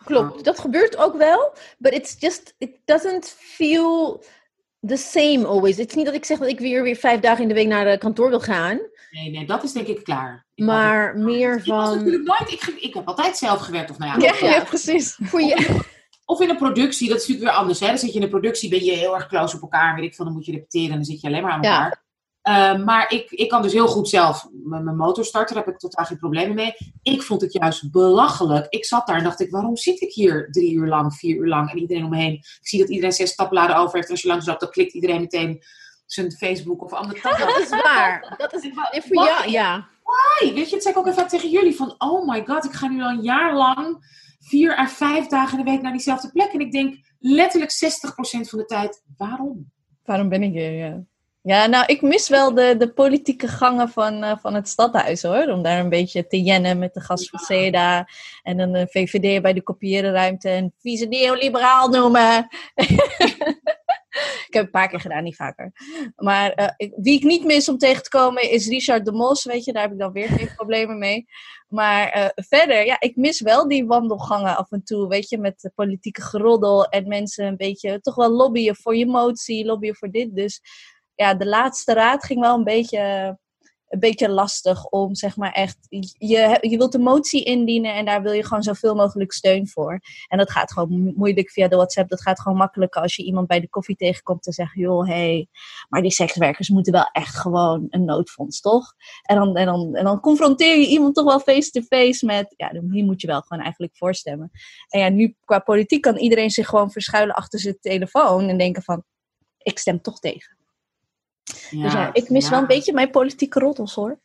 Klopt, dat gebeurt ook wel. But it's just, it doesn't feel the same always. Het is niet dat ik zeg dat ik weer, weer vijf dagen in de week naar de kantoor wil gaan. Nee, nee, dat is denk ik klaar. Ik Maar meer Ik was van... natuurlijk nooit, ik, ik heb altijd zelf gewerkt. Of nou ja, Ja, Ja. ja, precies. Voor je, Of in een productie, dat is natuurlijk weer anders. Hè? Dan zit je in een productie, ben je heel erg close op elkaar. Weet ik veel, dan moet je repeteren en dan zit je alleen maar aan Ja. Elkaar. Eh, maar ik, ik kan dus heel goed zelf mijn mijn motor starten. Daar heb ik totaal geen problemen mee. Ik vond het juist belachelijk. Ik zat daar en dacht ik, waarom zit ik hier drie uur lang, vier uur lang en iedereen om me heen? Ik zie dat iedereen zes tabbladen over heeft. En als je langs loopt, dan klikt iedereen meteen zijn Facebook of andere dat tabblad. is waar. Dat is, voor jou, ja. Hey, weet je, het zei ik ook even tegen jullie van, oh my god, ik ga nu al een jaar lang vier à vijf dagen in de week naar diezelfde plek. En ik denk letterlijk 60% van de tijd, waarom? Waarom ben ik hier? Ja, ja nou, ik mis wel de, de politieke gangen van, eh, van het stadhuis hoor. Om daar een beetje te jennen met de gast van CEDA. En dan de VVD bij de kopierenruimte. En vieze neoliberaal noemen. <laughs> ik heb het een paar keer gedaan, niet vaker. Maar eh, ik- wie ik niet mis om tegen te komen is Richard de Mos. Weet je, daar heb ik dan weer geen <laughs> problemen mee. Maar eh, verder, ja, ik mis wel die wandelgangen af en toe. Weet je, met de politieke geroddel. En mensen een beetje toch wel lobbyen voor je motie, lobbyen voor dit. Dus ja, de laatste raad ging wel een beetje een beetje lastig om, zeg maar echt, je, je wilt een motie indienen en daar wil je gewoon zoveel mogelijk steun voor. En dat gaat gewoon moeilijk via de WhatsApp. Dat gaat gewoon makkelijker als je iemand bij de koffie tegenkomt te zeggen, joh, hey, maar die sekswerkers moeten wel echt gewoon een noodfonds, toch? En dan, en dan, en dan confronteer je iemand toch wel face-to-face met, ja, hier moet je wel gewoon eigenlijk voorstemmen. En ja, nu qua politiek kan iedereen zich gewoon verschuilen achter zijn telefoon en denken van, ik stem toch tegen. Ja, ik mis wel een beetje mijn politieke roddels hoor.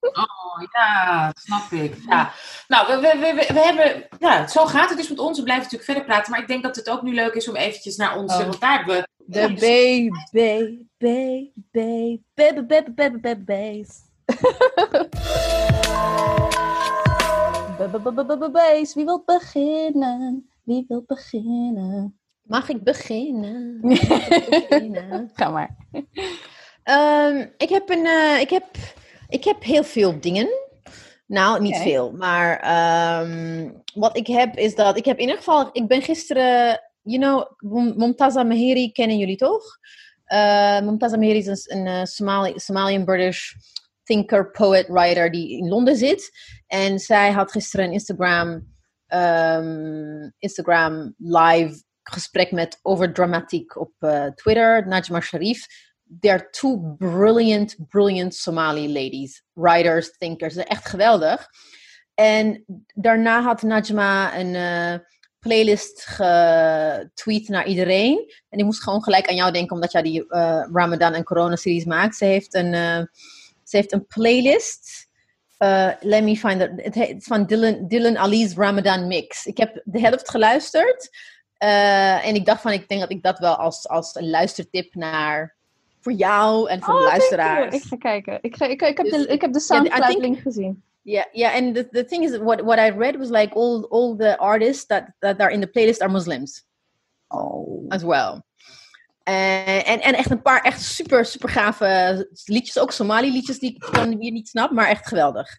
Oh ja, snap ik. Ja. Nou, we, we, we, we, hebben. Ja, zo gaat het dus met ons. We blijven natuurlijk verder praten. Maar ik denk dat het ook nu leuk is om eventjes naar ons Want daar hebben we. De B, B, B, B, B, B, B, B, wie B, beginnen? Wie B, beginnen? Mag ik beginnen? <laughs> <laughs> Ga maar. Um, ik, heb een, uh, ik, heb, ik heb heel veel dingen. Nou, niet okay. veel. Maar um, wat ik heb is dat... Ik heb in ieder geval... Ik ben gisteren... You know, Momtaza Mahiri kennen jullie toch? Uh, Momtaza Mahiri is een, een uh, Somali, Somalian British thinker, poet, writer die in Londen zit. En zij had gisteren een Instagram, um, Instagram live gesprek met over dramatiek op uh, Twitter, Najma Sharif. They're two brilliant, brilliant Somali ladies, writers, thinkers. Echt geweldig. En daarna had Najma een uh, playlist getweet naar iedereen. En ik moest gewoon gelijk aan jou denken, omdat jij die uh, Ramadan en Corona-series maakt. Ze heeft een, ze heeft een playlist. let me find it. Het is van Dylan, Dylan Ali's Ramadan Mix. Ik heb de helft geluisterd. Uh, en ik dacht van, ik denk dat ik dat wel als, als een luistertip naar voor jou en voor oh, de luisteraars. Ik ga kijken. Ik, ga, ik, ik, heb, dus, de, ik heb de SoundCloud link gezien. Yeah, yeah, and the, the thing is, what, what I read was like all, all the artists that, that are in the playlist are Muslims. Oh. As well. Uh, en, en echt een paar echt super, super gave liedjes. Ook Somali liedjes die ik dan hier niet snap, maar echt geweldig.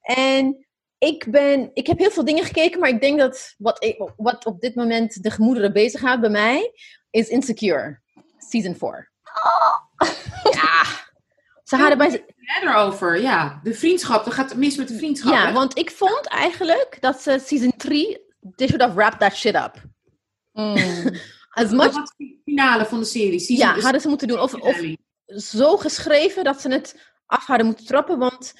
En ik, ben, ik heb heel veel dingen gekeken, maar ik denk dat wat, ik, wat op dit moment de gemoederen bezighoudt bij mij is Insecure, season 4. Oh. Ja. <laughs> Ze hadden bij erover, ja. De vriendschap, er gaat mis met de vriendschap. Ja, want ik vond eigenlijk dat ze season 3, they should have wrapped that shit up. Mm. <laughs> As much... Dat de finale van de serie. Season ja, hadden ze moeten doen. Of, of zo geschreven dat ze het af hadden moeten trappen, want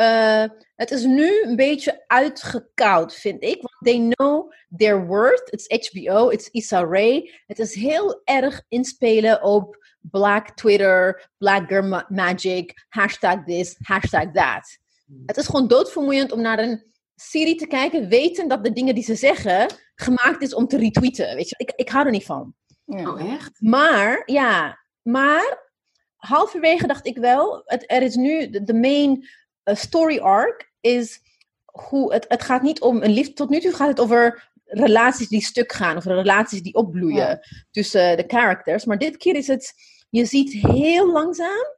uh, het is nu een beetje uitgekoud, vind ik. Want they know their worth. It's HBO, it's Issa Rae. Het is heel erg inspelen op Black Twitter, Black Girl Magic, hashtag this, hashtag that. Hmm. Het is gewoon doodvermoeiend om naar een serie te kijken, weten dat de dingen die ze zeggen gemaakt is om te retweeten. Weet je, ik, ik hou er niet van. Oh, echt? Maar, ja, maar halverwege dacht ik wel, het, er is nu de main story arc is hoe het, het gaat niet om een liefde. Tot nu toe gaat het over relaties die stuk gaan, of relaties die opbloeien tussen de characters. Maar dit keer is het, je ziet heel langzaam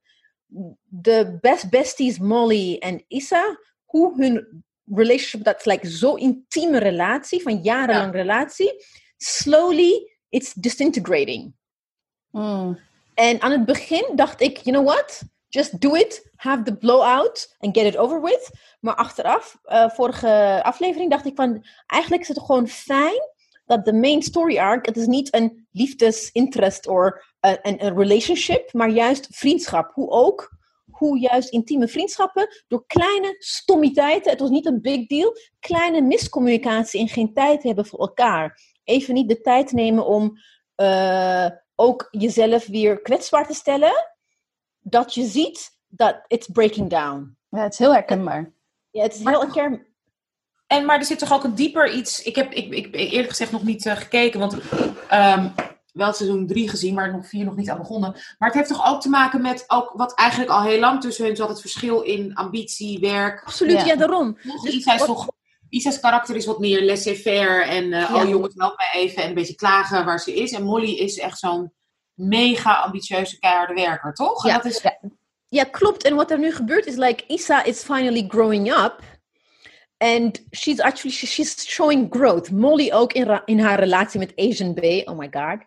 de best besties Molly en Issa, hoe hun relationship, dat is like zo intieme relatie, van jarenlang relatie, slowly it's disintegrating. Mm. En aan het begin dacht ik, you know what? Just do it, have the blowout and get it over with. Maar achteraf, uh, vorige aflevering, dacht ik van... Eigenlijk is het gewoon fijn dat de main story arc... Het is niet een liefdesinterest of een, relationship... maar juist vriendschap. Hoe ook, hoe juist intieme vriendschappen... door kleine stommiteiten, het was niet een big deal... kleine miscommunicatie en geen tijd hebben voor elkaar. Even niet de tijd nemen om... Uh, ook jezelf weer kwetsbaar te stellen dat je ziet dat it's breaking down. Ja, het is heel herkenbaar. Ja, het is heel herkenbaar. En, maar er zit toch ook een dieper iets. Ik heb ik, ik, eerlijk gezegd nog niet uh, gekeken, want um, wel seizoen 3 gezien, maar nog 4 nog niet aan begonnen. Maar het heeft toch ook te maken met ook wat eigenlijk al heel lang tussen hun zat: het verschil in ambitie, werk. Absoluut, ja, ja daarom. Dus Isa is toch. Isa's karakter is wat meer laissez-faire en uh, ja. oh jongens, help mij even en een beetje klagen waar ze is. En Molly is echt zo'n mega ambitieuze keiharde werker, toch? Ja, dat is... ja, klopt. En wat er nu gebeurt is, like, Isa is finally growing up. And she's actually, she's showing growth. Molly ook in, in haar relatie met Asian Bay. Oh my god.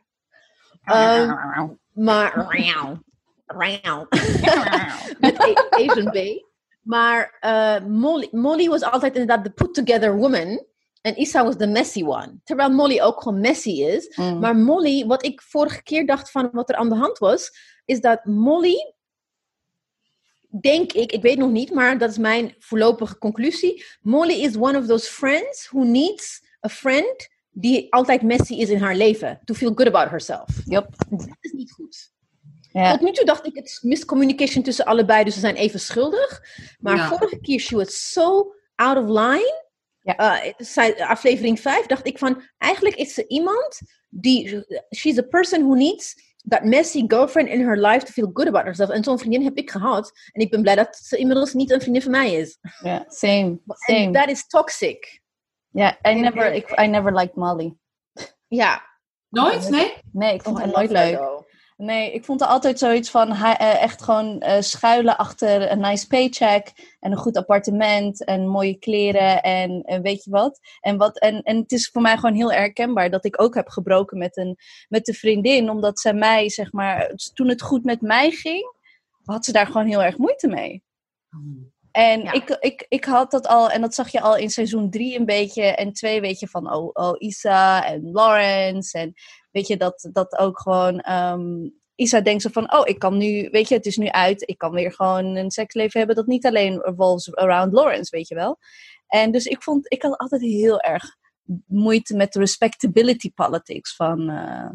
Um, maar. Met Asian B. Maar eh, Molly, Molly was altijd inderdaad de put-together woman. En Issa was de messy one. Terwijl Molly ook gewoon messy is. Mm. Maar Molly, wat ik vorige keer dacht van wat er aan de hand was, is dat Molly, denk ik, ik weet nog niet, maar dat is mijn voorlopige conclusie. Molly is one of those friends who needs a friend die altijd messy is in haar leven. To feel good about herself. Yep. Dat is niet goed. Ja. Tot nu toe dacht ik, het is miscommunication tussen allebei, dus ze zijn even schuldig. Maar Ja. vorige keer, she was so out of line. Ja. Eh, zij- aflevering 5 dacht ik van, eigenlijk is ze iemand die, she's a person who needs that messy girlfriend in her life to feel good about herself. En zo'n vriendin heb ik gehad. En ik ben blij dat ze inmiddels niet een vriendin van mij is. Ja, same. Same. that is toxic. Ja, I never, I never liked Molly. Ja. Nooit? Nee? Nee, ik vond Oh, haar nooit leuk. Nee, ik vond er altijd zoiets van eh, echt gewoon eh, schuilen achter een nice paycheck en een goed appartement en mooie kleren en eh, weet je wat. En, wat en, en het is voor mij gewoon heel herkenbaar dat ik ook heb gebroken met een, met een vriendin, omdat zij mij, zeg maar, toen het goed met mij ging, had ze daar gewoon heel erg moeite mee. En Ja. ik, ik, ik had dat al, en dat zag je al in seizoen drie een beetje. En twee weet je van, oh, oh Isa en Lawrence. En weet je, dat, dat ook gewoon... ehm, Isa denkt zo van, oh, ik kan nu, weet je, het is nu uit. Ik kan weer gewoon een seksleven hebben dat niet alleen revolves around Lawrence, weet je wel. En dus ik vond, ik had altijd heel erg moeite met de respectability politics van, eh,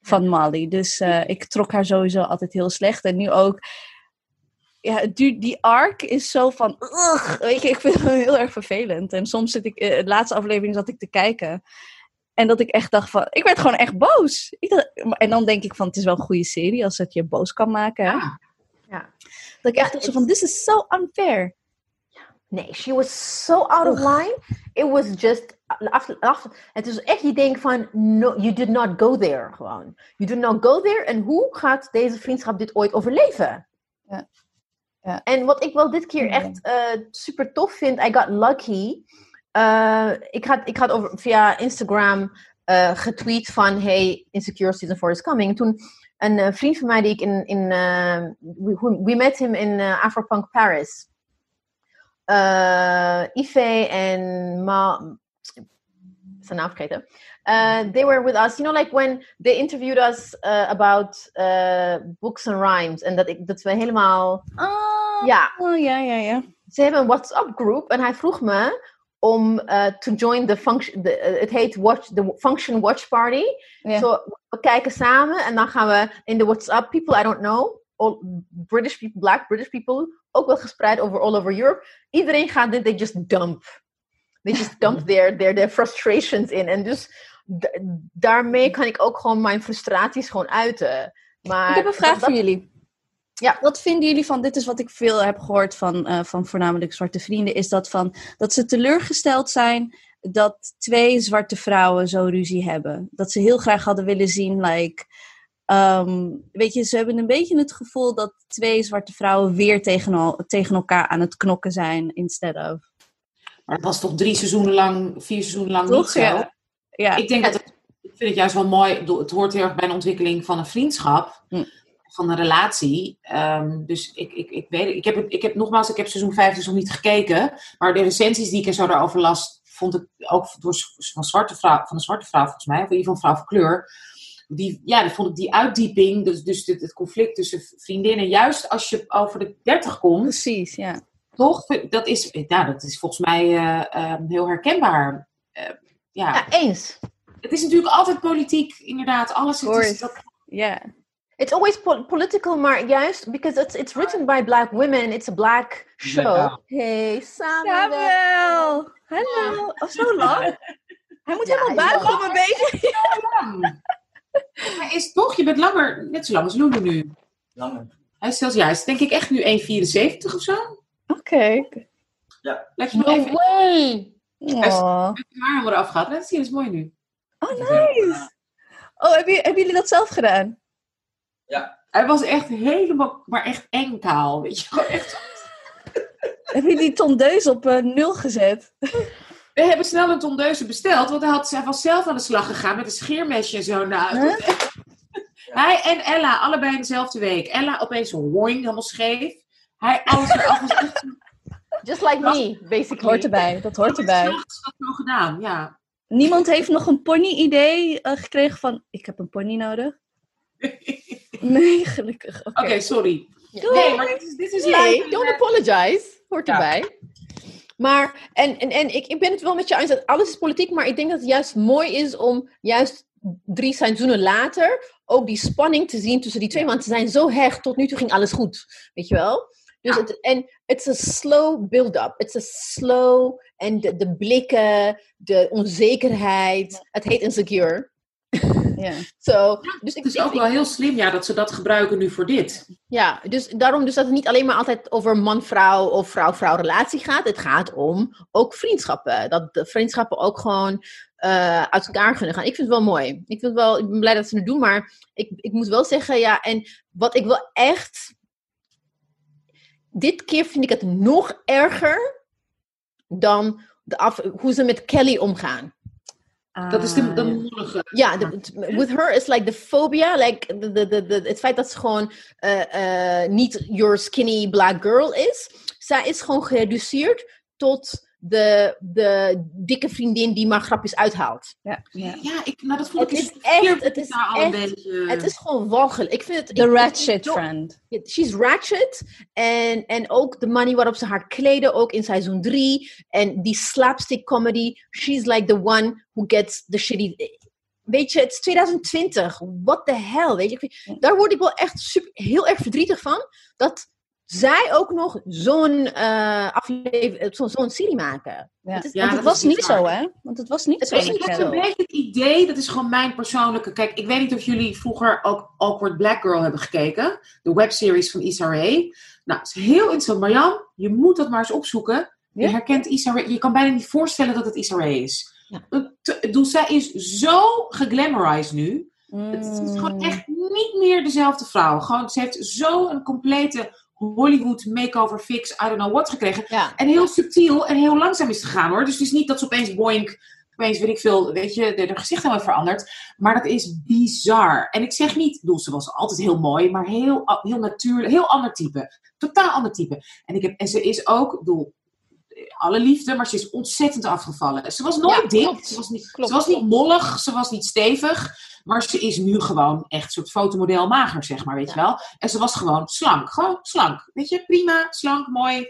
van Molly. Dus eh, ik trok haar sowieso altijd heel slecht. En nu ook, ja, die, die arc is zo van, ugh, weet je, ik vind het heel erg vervelend. En soms zit ik, eh, de laatste aflevering zat ik te kijken. En dat ik echt dacht van, ik werd gewoon echt boos. Ik dacht- en dan denk ik van, het is wel een goede serie als het je boos kan maken. hè. Ja. Ja. Dat ik echt dacht zo van, this is so unfair. Nee, she was so out of line. It was just. After, after, het is echt, je denkt van, no, you did not go there gewoon. You did not go there. En hoe gaat deze vriendschap dit ooit overleven? Ja. Ja. En wat ik wel dit keer echt eh, super tof vind, I got lucky. Eh, ik, had, ik had over, via Instagram eh, getweet van, hey, Insecure Season 4 is coming. Toen een eh, vriend van mij die ik in, in we, we met him in Afropunk Paris. Ife and Ma, zijn naam vergeten. They were with us, you know, like when they interviewed us about books and rhymes. En dat, ik, dat we helemaal, Oh, ja, oh, ja, ja, ja. ze hebben een WhatsApp groep en hij vroeg me om uh, to join the function, uh, het heet watch, the Function Watch Party. So, we kijken samen en dan gaan we in de WhatsApp, people I don't know, all British people, black British people, ook wel gespreid over all over Europe. Iedereen gaat dit, they just dump. They just dump <laughs> their, their, their frustrations in. En dus daarmee kan ik ook gewoon mijn frustraties gewoon uiten. Maar Ik heb een vraag dat- voor jullie. Ja. Wat vinden jullie van, dit is wat ik veel heb gehoord van, eh, van voornamelijk zwarte vrienden, is dat, van, dat ze teleurgesteld zijn dat twee zwarte vrouwen zo ruzie hebben. Dat ze heel graag hadden willen zien, like, ehm, weet je, ze hebben een beetje het gevoel dat twee zwarte vrouwen weer tegen, tegen elkaar aan het knokken zijn, instead of. Maar het was toch drie seizoenen lang, vier seizoenen lang niet Toch? zo? Ja. Ja. Ik denk dat het, ik vind het juist wel mooi. Het hoort heel erg bij een ontwikkeling van een vriendschap, Hm. Van een relatie. Ehm, dus ik, ik, ik weet. Ik heb, ik heb nogmaals, ik heb seizoen 5 dus nog niet gekeken. Maar de recensies die ik er zo daarover las, vond ik ook door, van, zwarte vrouw, van een zwarte vrouw volgens mij, of in ieder geval een vrouw van kleur. Die, ja, die vond ik die uitdieping, dus, dus het, het conflict tussen vriendinnen, juist als je over de 30 komt, Precies, ja. toch? Dat is, nou, dat is volgens mij eh, ehm, heel herkenbaar. Eh, ja. Ja, eens. Het is natuurlijk altijd politiek, inderdaad. Alles het is, dat, Ja. It's always po- political, maar juist, because it's, it's written by black women, it's a black show. Ja. Hey, Samuel. Samuel! Hallo! Oh, zo lang? Hij moet Ja, helemaal hij is buigen op een beetje. <laughs> lang. Hij is toch, je bent langer, net zo lang als Lulu nu. Langer. Hij is zelfs, ja, hij is denk ik echt nu 1,74 of zo. Oké. Laat je nog No even way! Oh. met je haar worden zien, dat is mooi nu. oh, nice! Oh, hebben jullie dat zelf gedaan? Hij was echt helemaal, maar echt eng kaal. Weet je, gewoon echt. <laughs> Hebben jullie die tondeus op eh, nul gezet? We hebben snel een tondeuze besteld, want hij, had, hij was zelf aan de slag gegaan met een scheermesje en zo. Nou, Huh? Hij en Ella, allebei dezelfde week. Ella opeens roing, helemaal scheef. Hij alles eraf was echt Just like me, Dat basically. hoort erbij, dat hoort erbij. slechts wat zo gedaan, ja. Niemand heeft nog een pony-idee eh, gekregen van, ik heb een pony nodig. <laughs> Nee, gelukkig. Oké. Sorry. Ja. Nee, maar dit is, dit is Nee, live. don't apologize. Hoort Ja. erbij. Maar, en, en, en ik, ik ben het wel met je eens dat alles is politiek, maar ik denk dat het juist mooi is om juist drie seizoenen later ook die spanning te zien tussen die twee. Want ze zijn zo hecht, tot nu toe ging alles goed. Weet je wel? Dus Ja. het, en it's a slow build-up. It's a slow, en de, de blikken, de onzekerheid. Het heet insecure. Ja. So, dus Het is ik- ook wel heel slim ja, dat ze dat gebruiken nu voor dit. Ja, dus daarom dus dat het niet alleen maar altijd over man-vrouw of vrouw-vrouw relatie gaat. Het gaat om ook vriendschappen. Dat de vriendschappen ook gewoon eh, uit elkaar kunnen gaan. Ik vind het wel mooi. Ik, vind het wel, ik ben blij dat ze het doen, maar ik, ik moet wel zeggen, ja, en wat ik wel echt... Dit keer vind ik het nog erger dan de af, hoe ze met Kelly omgaan. Dat is de, Ah, de ja. with her is like the phobia, like de, de, de- het feit dat ze gewoon eh, eh, niet your skinny black girl is. Zij is gewoon gereduceerd tot de, de dikke vriendin die maar grapjes uithaalt. Ja, ja. Ja, ik, nou, dat vond Het ik is echt- het is echt- een beetje... Het is gewoon walgelijk. Ik vind het... Ik- ik- ratchet ik- friend. She's ratchet. En, en ook de manier waarop ze haar kleden, ook in seizoen 3. En die slapstick comedy. She's like the one who gets the shitty... Weet je, het is 2020. What the hell? Weet je, ik vind- daar word ik wel echt super, heel erg verdrietig van. Dat zij ook nog zo'n eh aflevering, zo, zo'n serie maken. Ja. Het is- Ja, Want dat het was niet zo, hè? Want het was niet Het zo. was met niet Ik heb een beetje het idee, dat is gewoon mijn persoonlijke... Kijk, ik weet niet of jullie vroeger ook Awkward Black Girl hebben gekeken. De webseries van Issa Rae. Nou, het is heel interessant. Marjan, je moet dat maar eens opzoeken. Je Ja? herkent Issa Rae. Je kan bijna niet voorstellen dat het Issa Rae is. Ja. Het- Ik bedoel, zij is zo geglamorized nu. Het is gewoon Mm. echt niet meer dezelfde vrouw. Gewoon, ze heeft zo een complete Hollywood makeover fix, I don't know what gekregen. Ja. En heel subtiel en heel langzaam is gegaan hoor. Dus het is niet dat ze opeens boink, opeens weet ik veel, weet je, de, de gezicht helemaal verandert. Maar dat is bizar. En ik zeg niet, ik bedoel, ze was altijd heel mooi, maar heel, heel natuurlijk, heel ander type. Totaal ander type. En, ik heb, en ze is ook, ik bedoel, alle liefde, maar ze is ontzettend afgevallen. Ze was nooit Ja, dik, klopt. ze was, niet, Klopt, ze was niet mollig, ze was niet stevig. Maar ze is nu gewoon echt een soort fotomodel mager, zeg maar, weet je wel. En ze was gewoon slank. Gewoon slank. Weet je, prima, slank, mooi.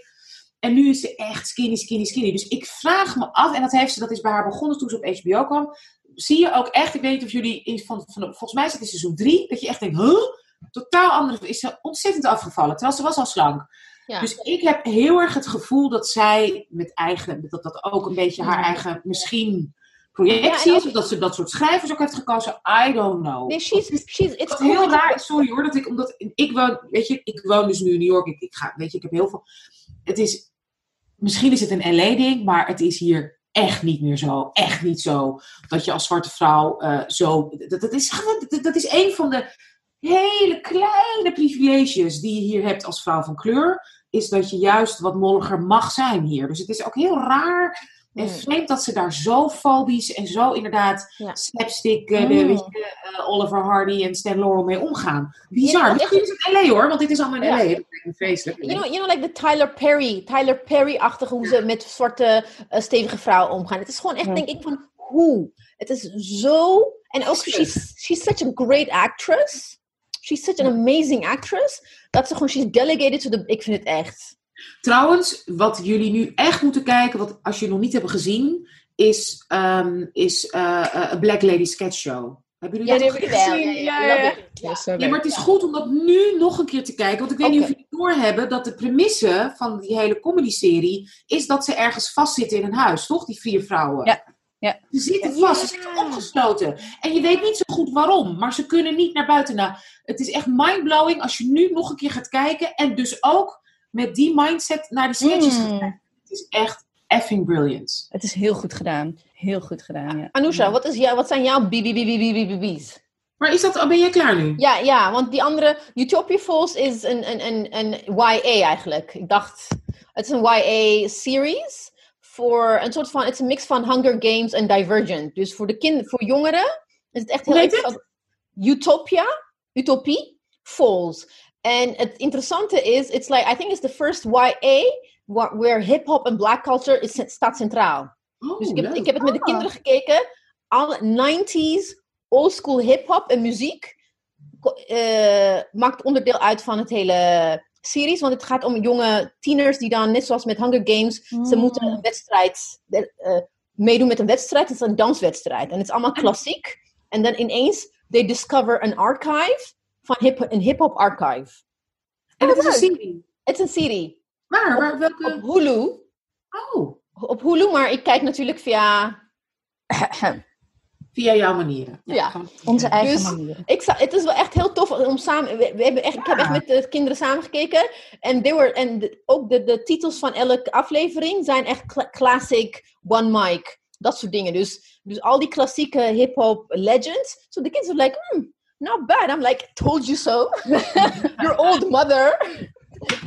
En nu is ze echt skinny, skinny, skinny. Dus ik vraag me af, en dat heeft ze, dat is bij haar begonnen toen ze op HBO kwam. Zie je ook echt, ik weet niet of jullie, van, van, volgens mij is het in seizoen drie, dat je echt denkt, huh? Totaal anders, is ze ontzettend afgevallen. Terwijl ze was al slank. Ja. Dus ik heb heel erg het gevoel dat zij met eigen, dat dat ook een beetje haar eigen, misschien projectie Ja, is. Of dat ze dat soort schrijvers ook heeft gekozen. I don't know. Nee, she's, she's, it's heel cool. raar sorry hoor, dat ik, omdat ik woon, weet je, ik woon dus nu in New York. Ik, ik ga, weet je, ik heb heel veel. Het is, misschien is het een LA-ding, maar het is hier echt niet meer zo. Echt niet zo. Dat je als zwarte vrouw eh, zo. Dat, dat, is, dat, dat is een van de hele kleine privileges die je hier hebt als vrouw van kleur. Is dat je juist wat molliger mag zijn hier. Dus het is ook heel raar en Hmm. vreemd dat ze daar zo fobisch en zo inderdaad Ja. slapstick, eh, de, Mm. weet je, eh, Oliver Hardy en Stan Laurel mee omgaan. Bizar. Ja, Misschien is het LA hoor, want dit is allemaal in Ja. LA. Dat lijkt me vreselijk. You know, you know, like the Tyler Perry, Tyler Perry-achtige hoe ze met zwarte eh, stevige vrouwen omgaan. Het is gewoon echt, denk ik, van hoe? Het is zo. En ook, she's, she's such a great actress. She's such an amazing actress. Dat ze gewoon, she's delegated to the. Ik vind het echt. Trouwens, wat jullie nu echt moeten kijken, wat als je nog niet hebben gezien, is, ehm is eh, eh, een Black Lady Sketch Show. Hebben jullie dat heb ik wel. gezien? Ja, ja, maar het is goed om dat nu nog een keer te kijken. Want ik weet niet of jullie doorhebben dat de premisse van die hele comedy-serie is dat ze ergens vastzitten in een huis, toch? Die vier vrouwen. Ja, ja. Ze zitten Ja. vast, ze zitten opgesloten. En je weet niet zo goed waarom, maar ze kunnen niet naar buiten. Nou, het is echt mindblowing als je nu nog een keer gaat kijken. En dus ook met die mindset naar die sketches gaat Mm. kijken. Het is echt effing brilliant. Het is heel goed gedaan. Heel goed gedaan, ja. Anousha, wat, is jou, wat zijn jouw BBBBBBB's? Maar is dat, oh, ben jij klaar nu? Ja, ja, want die andere, Utopia Falls is een, een, een, een YA eigenlijk. Ik dacht, het is een YA-series voor een soort van, het is een mix van Hunger Games en Divergent. Dus voor de kind, voor jongeren is het echt heel interessant. Utopia, utopie, false. En het interessante is, it's like, I think it's the first YA where, hip-hop en black culture is, staat centraal. Oh, Dus ik heb, leuk. ik heb het met de Ah. kinderen gekeken. Alle 90s oldschool hip-hop en muziek eh, maakt onderdeel uit van het hele series. Want het gaat om jonge tieners die dan, net zoals met Hunger Games, ze Mm. moeten een wedstrijd eh, meedoen met een wedstrijd. Het is een danswedstrijd. En het is allemaal klassiek. En dan ineens, they discover an archive van hip, een hip-hop archive. En het is een serie. Het is een serie. Waar? waar Op welke? Hulu. Oh, Op Hulu, maar ik kijk natuurlijk via <clears throat> via jouw manieren. Ja. Onze eigen Dus- manieren. Ik zou, het is wel echt heel tof om samen. We, we hebben echt, Ik heb echt met de kinderen samen gekeken. En, they were, en de- ook de, de titels van elke aflevering zijn echt cla- classic, one mic. Dat soort dingen. Dus, dus al die klassieke hip-hop legends. So the kids are like, hmm, not bad. I'm like, told you so. <laughs> Your old mother.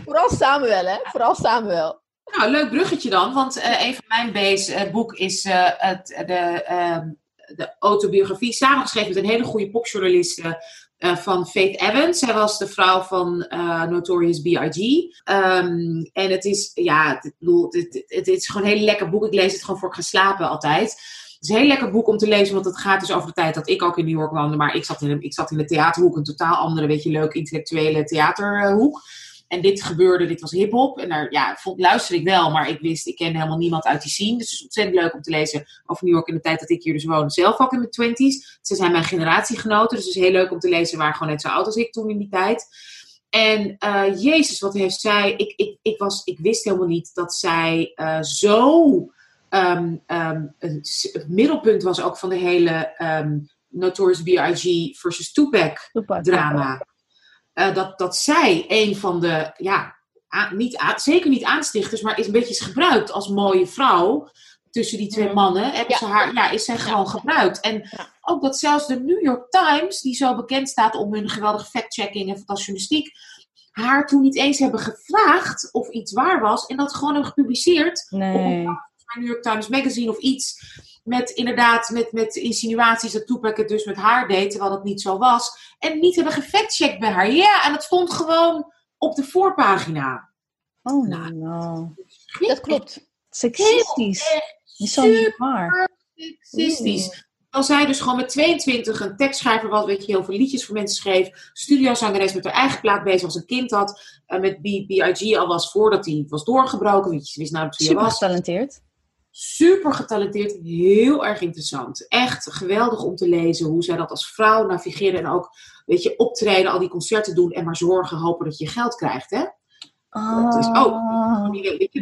Vooral Samuel, hè? Vooral Samuel. Nou, leuk bruggetje dan, want eh, een van mijn base eh, boek is eh, het, de, ehm, de autobiografie, samengeschreven met een hele goede popjournaliste eh, van Faith Evans. Zij was de vrouw van eh, Notorious B.I.G. Ehm, en het is, ja, het, het, het, is gewoon een heel lekker boek. Ik lees het gewoon voor ik ga slapen altijd. Het is een heel lekker boek om te lezen, want het gaat dus over de tijd dat ik ook in New York woonde. Maar ik zat in, ik zat in de theaterhoek, een totaal andere, weet je, leuke intellectuele theaterhoek. En dit gebeurde, dit was hip-hop. En daar ja, vond, luisterde ik wel, maar ik wist, ik kende helemaal niemand uit die scene. Dus het is ontzettend leuk om te lezen over New York in de tijd dat ik hier dus woonde. Zelf ook in mijn twenties. Ze zijn mijn generatiegenoten, dus het is heel leuk om te lezen. Ze waren gewoon net zo oud als ik toen in die tijd. En eh, Jezus, wat heeft zij. Ik, ik, ik, was, ik wist helemaal niet dat zij eh, zo. ehm, ehm, het middelpunt was ook van de hele ehm, Notorious B.I.G. versus Tupac drama. Eh, dat, dat zij een van de, ja, niet zeker niet aanstichters, maar is een beetje is gebruikt als mooie vrouw. Tussen die twee Mm. mannen hebben Ja. ze haar, ja, is zij gewoon gebruikt. En Ja. ook dat zelfs de New York Times, die zo bekend staat om hun geweldige fact-checking en fantastische journalistiek, haar toen niet eens hebben gevraagd of iets waar was en dat gewoon hebben gepubliceerd Nee. bij New York Times Magazine of iets. Met inderdaad, met, met insinuaties dat Tupac het dus met haar deed, terwijl dat niet zo was. En niet hebben gefactcheckt bij haar. Ja, en het stond gewoon op de voorpagina. Oh Nou, no. Dat klopt. Sexistisch. Is zo niet waar. Sexistisch. Terwijl zij dus gewoon met 22 een tekstschrijver was, weet je, heel veel liedjes voor mensen schreef. Studiozangeres met haar eigen plaat bezig als een kind had. En met B.I.G. al was voordat hij was doorgebroken. Weet je, ze wist wie hij Super was. getalenteerd. Super getalenteerd, heel erg interessant. Echt geweldig om te lezen hoe zij dat als vrouw navigeren en ook, weet je, optreden, al die concerten doen en maar zorgen, hopen dat je geld krijgt, hè? Dat is ook-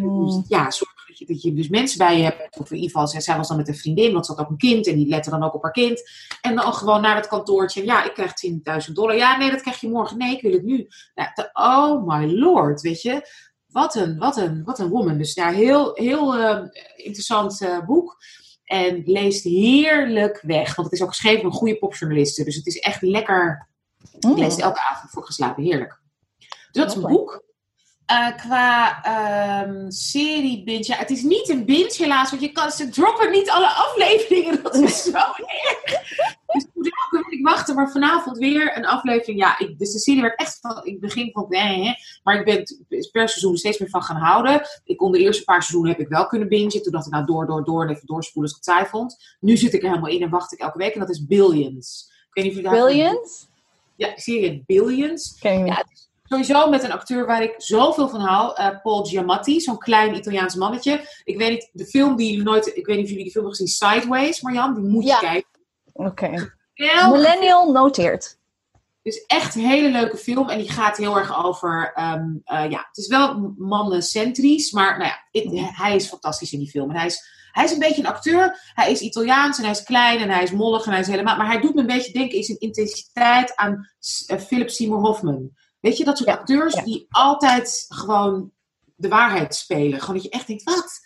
Oh. Ja, zorg dat je, dat je dus mensen bij je hebt, of in ieder geval, zij zij was dan met een vriendin, want ze had ook een kind en die lette dan ook op haar kind. En dan gewoon naar het kantoortje, ja, ik krijg 10.000 dollar. Ja, nee, dat krijg je morgen. Nee, ik wil het nu. De- oh my lord, weet je. Wat een, wat een, wat een woman. Dus ja, heel, heel eh, interessant eh, boek. En leest heerlijk weg. Want het is ook geschreven door een goede popjournaliste. Dus het is echt lekker. Ik lees het elke avond voor geslapen. Heerlijk. Dus dat is een boek. Eh, qua ehm, serie binge. Ja, het is niet een binge helaas. Want je kan, ze droppen niet alle afleveringen. <laughs> Dat is zo erg. Dus week wachten. Maar vanavond weer een aflevering. Ja, ik, dus de serie werd echt van... Ik begin van... Nee, hè. maar ik ben per seizoen steeds meer van gaan houden. Ik kon de eerste paar seizoenen heb ik wel kunnen bingen. Toen dacht ik nou door, door, door. En even doorspoelen als ik het saai vond. Nu zit ik er helemaal in en wacht ik elke week. En dat is Billions. Ik weet niet of je daar... Billions? Ja, serie Billions. Ja. Sowieso met een acteur waar ik zoveel van hou, eh, Paul Giamatti, zo'n klein Italiaans mannetje. Ik weet niet, de film die jullie nooit, ik weet niet of jullie die film hebben gezien, Sideways, Marjan, die moet je Ja. kijken. Oké. Wel, Millennial noteert. dus echt een hele leuke film en die gaat heel erg over, ehm, eh, ja, het is wel mannencentrisch, maar nou ja, ik- hij is fantastisch in die film. En hij is, hij is een beetje een acteur, hij is Italiaans en hij is klein en hij is mollig en hij is helemaal, maar hij doet me een beetje denken in zijn intensiteit aan eh, Philip Seymour Hoffman. Weet je, dat soort Ja, acteurs ja. die altijd gewoon de waarheid spelen. Gewoon dat je echt denkt, wat?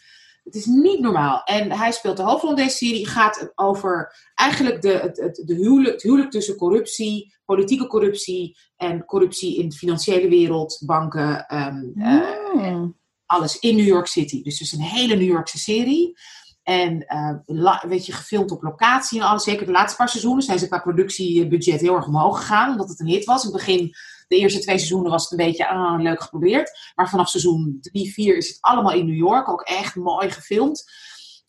Het is niet normaal. En hij speelt de hoofdrol in deze serie. gaat over eigenlijk de, het, het, de huwelijk, het huwelijk tussen corruptie, politieke corruptie en corruptie in de financiële wereld, banken, ehm, eh, Hmm. alles in New York City. Dus het is een hele New Yorkse serie. En uh, la, weet je, gefilmd op locatie en alles. Zeker de laatste paar seizoenen zijn ze qua productiebudget heel erg omhoog gegaan. Omdat het een hit was. In het begin, de eerste twee seizoenen was het een beetje ah, leuk geprobeerd. Maar vanaf seizoen 3, 4 is het allemaal in New York. Ook echt mooi gefilmd.